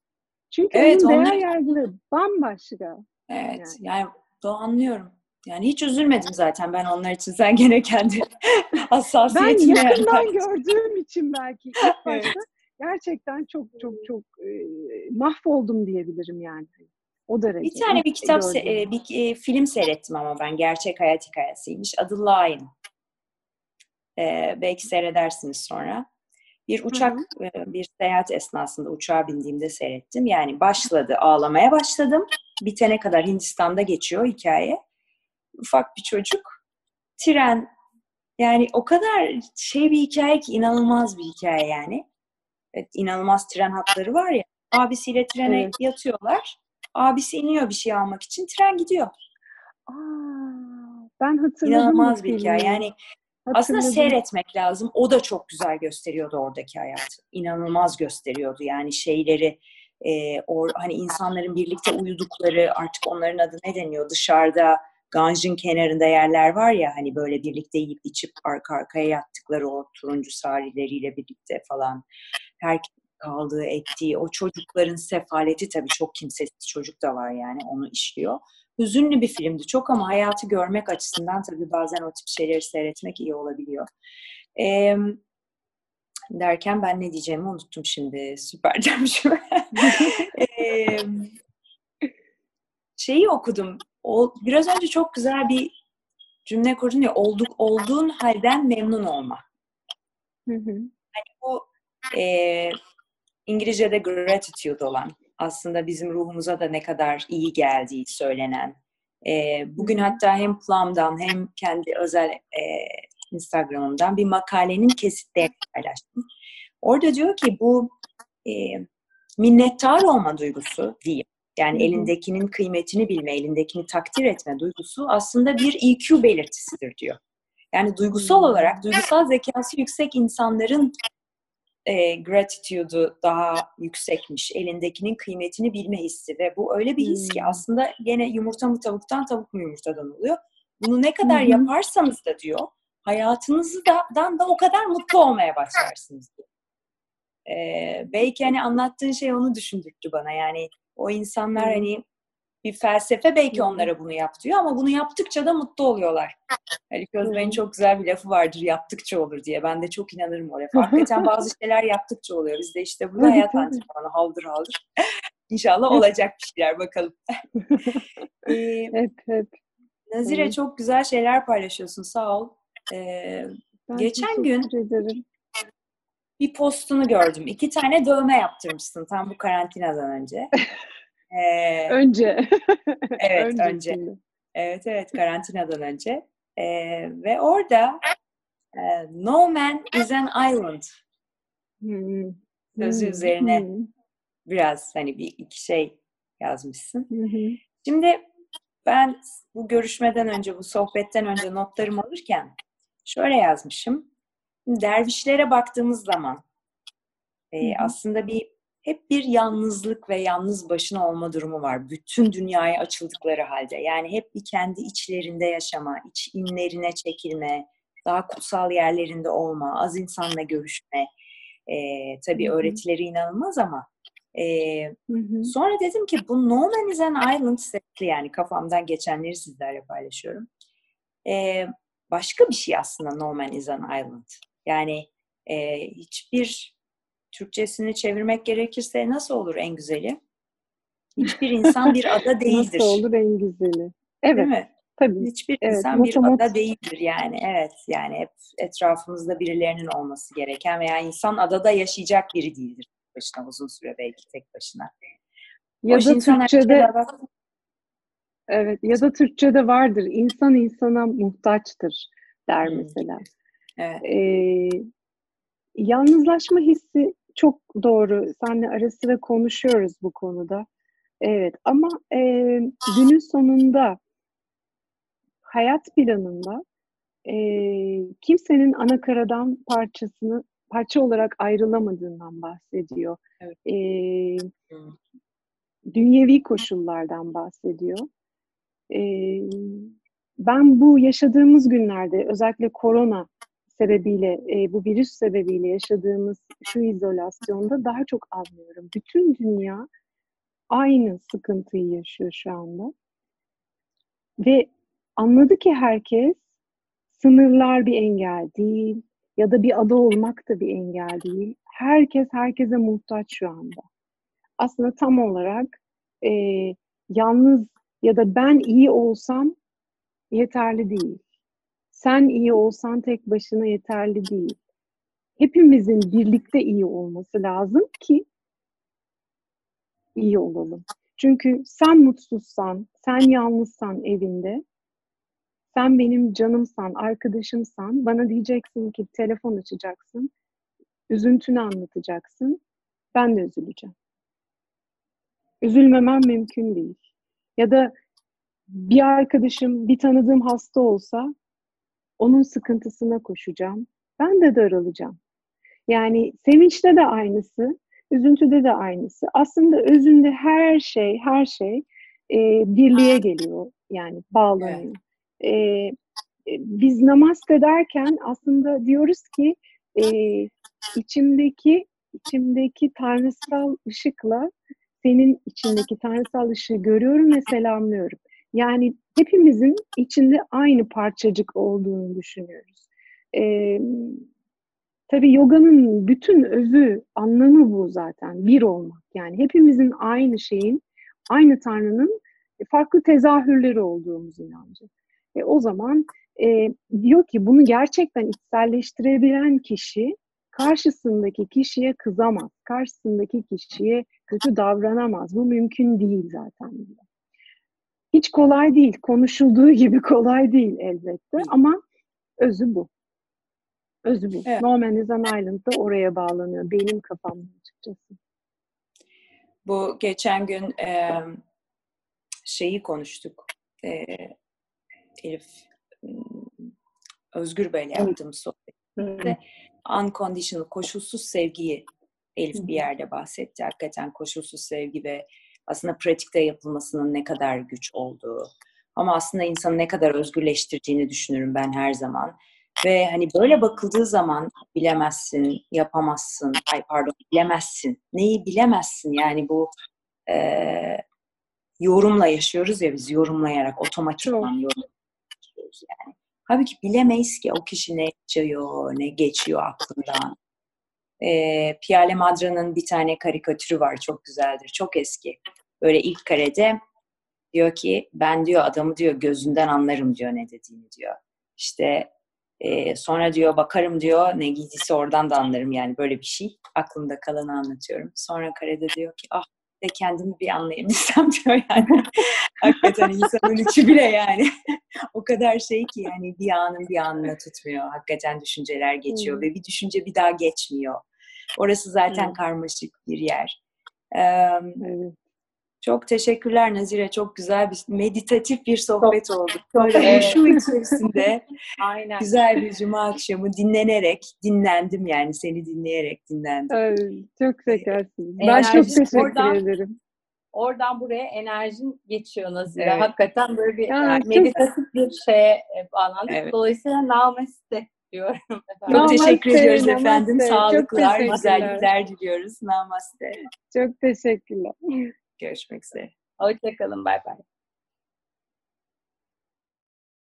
Çünkü evet, onun değer onlar... yargıları bambaşka. Evet, yani, yani anlıyorum. Yani hiç üzülmedim zaten ben onlar için. Sen gene kendi hassasiyetine. Ben yakından yani. gördüğüm için belki ilk başta gerçekten çok çok çok e, mahvoldum diyebilirim yani. O derece. Bir tane bir kitap, e, bir e, film seyrettim ama ben. Gerçek hayat hikayesiymiş. Adı Line. E, belki seyredersiniz sonra. Bir uçak, e, bir seyahat esnasında uçağa bindiğimde seyrettim. Yani başladı, ağlamaya başladım. Bitene kadar Hindistan'da geçiyor hikaye ufak bir çocuk. Tren yani o kadar şey bir hikaye ki inanılmaz bir hikaye yani. Evet, inanılmaz tren hatları var ya. Abisiyle trene evet. yatıyorlar. Abisi iniyor bir şey almak için. Tren gidiyor. Aa, ben hatırladım. İnanılmaz bir hikaye. Yani aslında seyretmek lazım. O da çok güzel gösteriyordu oradaki hayatı. İnanılmaz gösteriyordu yani şeyleri e, or, hani insanların birlikte uyudukları artık onların adı ne deniyor dışarıda Ganj'ın kenarında yerler var ya hani böyle birlikte yiyip içip arka arkaya yattıkları o turuncu sarileriyle birlikte falan. Her kaldığı ettiği o çocukların sefaleti tabii çok kimsesiz çocuk da var yani onu işliyor. Hüzünlü bir filmdi çok ama hayatı görmek açısından tabii bazen o tip şeyleri seyretmek iyi olabiliyor. Ee, derken ben ne diyeceğimi unuttum şimdi. Süper demişim. şeyi okudum. O, biraz önce çok güzel bir cümle kurdun ya olduk olduğun halden memnun olma. Hı hı. Hani bu e, İngilizce'de gratitude olan aslında bizim ruhumuza da ne kadar iyi geldiği söylenen. E, bugün hatta hem Plum'dan hem kendi özel e, Instagram'ımdan bir makalenin kesitlerini paylaştım. Orada diyor ki bu e, minnettar olma duygusu diyeyim. Yani elindekinin kıymetini bilme, elindekini takdir etme duygusu aslında bir EQ belirtisidir diyor. Yani duygusal olarak, duygusal zekası yüksek insanların e, gratitude'u daha yüksekmiş. Elindekinin kıymetini bilme hissi ve bu öyle bir his ki aslında gene yumurta mı tavuktan, tavuk mu yumurtadan oluyor. Bunu ne kadar yaparsanız da diyor, hayatınızdan da o kadar mutlu olmaya başlarsınız diyor. Ee, belki hani anlattığın şey onu düşündürttü bana. Yani o insanlar hani bir felsefe belki onlara bunu yap diyor ama bunu yaptıkça da mutlu oluyorlar. Haluk Özbey'in çok güzel bir lafı vardır yaptıkça olur diye. Ben de çok inanırım o lafa. Hakikaten bazı şeyler yaptıkça oluyor. Biz de işte burada hayat antrenmanı haldır haldır. İnşallah olacak bir şeyler bakalım. ee, hep hep. Nazire evet. çok güzel şeyler paylaşıyorsun sağ ol. Ee, geçen gün ederim. bir postunu gördüm. İki tane dövme yaptırmışsın tam bu karantinadan önce. Ee, önce. evet önce. Evet evet karantinadan önce. Ee, ve orada e, No Man is an Island hmm. sözü hmm. üzerine hmm. biraz hani bir iki şey yazmışsın. Hmm. Şimdi ben bu görüşmeden önce, bu sohbetten önce notlarımı alırken şöyle yazmışım. Dervişlere baktığımız zaman e, aslında bir hep bir yalnızlık ve yalnız başına olma durumu var. Bütün dünyaya açıldıkları halde. Yani hep bir kendi içlerinde yaşama, iç inlerine çekilme, daha kutsal yerlerinde olma, az insanla görüşme. Ee, tabii öğretileri inanılmaz ama ee, sonra dedim ki bu No Man is an Island setli yani kafamdan geçenleri sizlerle paylaşıyorum. Ee, başka bir şey aslında No Man is an Island. Yani e, hiçbir Türkçesini çevirmek gerekirse nasıl olur en güzeli? Hiçbir insan bir ada değildir. Nasıl olur en güzeli? Evet. Değil mi? Tabii. Hiçbir evet, insan bir ada değildir yani. Evet yani hep etrafımızda birilerinin olması gereken veya insan adada yaşayacak biri değildir başına uzun süre belki tek başına. Ya Hoş da Türkçe'de Evet ya da Türkçe'de vardır. İnsan insana muhtaçtır der hmm. mesela. Evet. Ee, yalnızlaşma hissi çok doğru. Seninle ara sıra konuşuyoruz bu konuda. Evet ama e, günün sonunda hayat planında e, kimsenin ana karadan parçasını parça olarak ayrılamadığından bahsediyor. Evet. E, dünyevi koşullardan bahsediyor. E, ben bu yaşadığımız günlerde özellikle korona sebebiyle, e, bu virüs sebebiyle yaşadığımız şu izolasyonda daha çok anlıyorum. Bütün dünya aynı sıkıntıyı yaşıyor şu anda. Ve anladı ki herkes sınırlar bir engel değil ya da bir ada olmak da bir engel değil. Herkes herkese muhtaç şu anda. Aslında tam olarak e, yalnız ya da ben iyi olsam yeterli değil sen iyi olsan tek başına yeterli değil. Hepimizin birlikte iyi olması lazım ki iyi olalım. Çünkü sen mutsuzsan, sen yalnızsan evinde, sen benim canımsan, arkadaşımsan, bana diyeceksin ki telefon açacaksın, üzüntünü anlatacaksın, ben de üzüleceğim. Üzülmemem mümkün değil. Ya da bir arkadaşım, bir tanıdığım hasta olsa onun sıkıntısına koşacağım. Ben de daralacağım. Yani sevinçte de aynısı, üzüntüde de aynısı. Aslında özünde her şey, her şey e, birliğe geliyor. Yani bağlanıyor. Evet. E, biz namaz ederken aslında diyoruz ki e, içimdeki içimdeki tanrısal ışıkla senin içindeki tanrısal ışığı görüyorum ve selamlıyorum. Yani hepimizin içinde aynı parçacık olduğunu düşünüyoruz. Ee, tabii yoganın bütün özü, anlamı bu zaten. Bir olmak. Yani hepimizin aynı şeyin, aynı Tanrı'nın farklı tezahürleri olduğumuz inancı. E, o zaman e, diyor ki bunu gerçekten içselleştirebilen kişi karşısındaki kişiye kızamaz, karşısındaki kişiye kötü davranamaz. Bu mümkün değil zaten diyor. Hiç kolay değil, konuşulduğu gibi kolay değil elbette ama özü bu. Özü bu. Evet. No Man is an Island da oraya bağlanıyor benim kafamda açıkçası. Bu geçen gün e, şeyi konuştuk. E, Elif Özgür Bey'le yaptığım sohbette unconditional, koşulsuz sevgiyi Elif bir yerde bahsetti. Hakikaten koşulsuz sevgi ve aslında pratikte yapılmasının ne kadar güç olduğu. Ama aslında insanı ne kadar özgürleştirdiğini düşünürüm ben her zaman. Ve hani böyle bakıldığı zaman bilemezsin, yapamazsın, ay pardon bilemezsin. Neyi bilemezsin yani bu e, yorumla yaşıyoruz ya biz yorumlayarak otomatikman yorumluyoruz yani. Halbuki bilemeyiz ki o kişi ne yaşıyor, ne geçiyor aklından. E, Piale Madra'nın bir tane karikatürü var çok güzeldir, çok eski. Böyle ilk karede diyor ki ben diyor adamı diyor gözünden anlarım diyor ne dediğini diyor. İşte e, sonra diyor bakarım diyor ne giydiyse oradan da anlarım yani böyle bir şey. Aklımda kalanı anlatıyorum. Sonra karede diyor ki ah de kendimi bir anlayabilsem diyor yani. Hakikaten insanın içi bile yani. o kadar şey ki yani bir anın bir anına tutmuyor. Hakikaten düşünceler geçiyor hmm. ve bir düşünce bir daha geçmiyor. Orası zaten hmm. karmaşık bir yer. Ee, evet. Çok teşekkürler Nazire. Çok güzel bir meditatif bir sohbet çok, oldu. Böyle evet. huşu içerisinde Aynen. güzel bir cuma akşamı dinlenerek dinlendim yani seni dinleyerek dinlendim. Evet, çok şekersiniz. Ben çok teşekkür oradan, ederim. Oradan buraya enerjin geçiyor Nazire. Evet. Hakikaten böyle bir yani meditatif çok... bir şeye e, bağlandık. Evet. Dolayısıyla namaste diyorum. Efendim. Çok teşekkür ediyoruz namaste. efendim. Sağlıklar, güzellikler diliyoruz. Namaste. Çok teşekkürler. Görüşmek üzere. Hoşçakalın. Bay bay.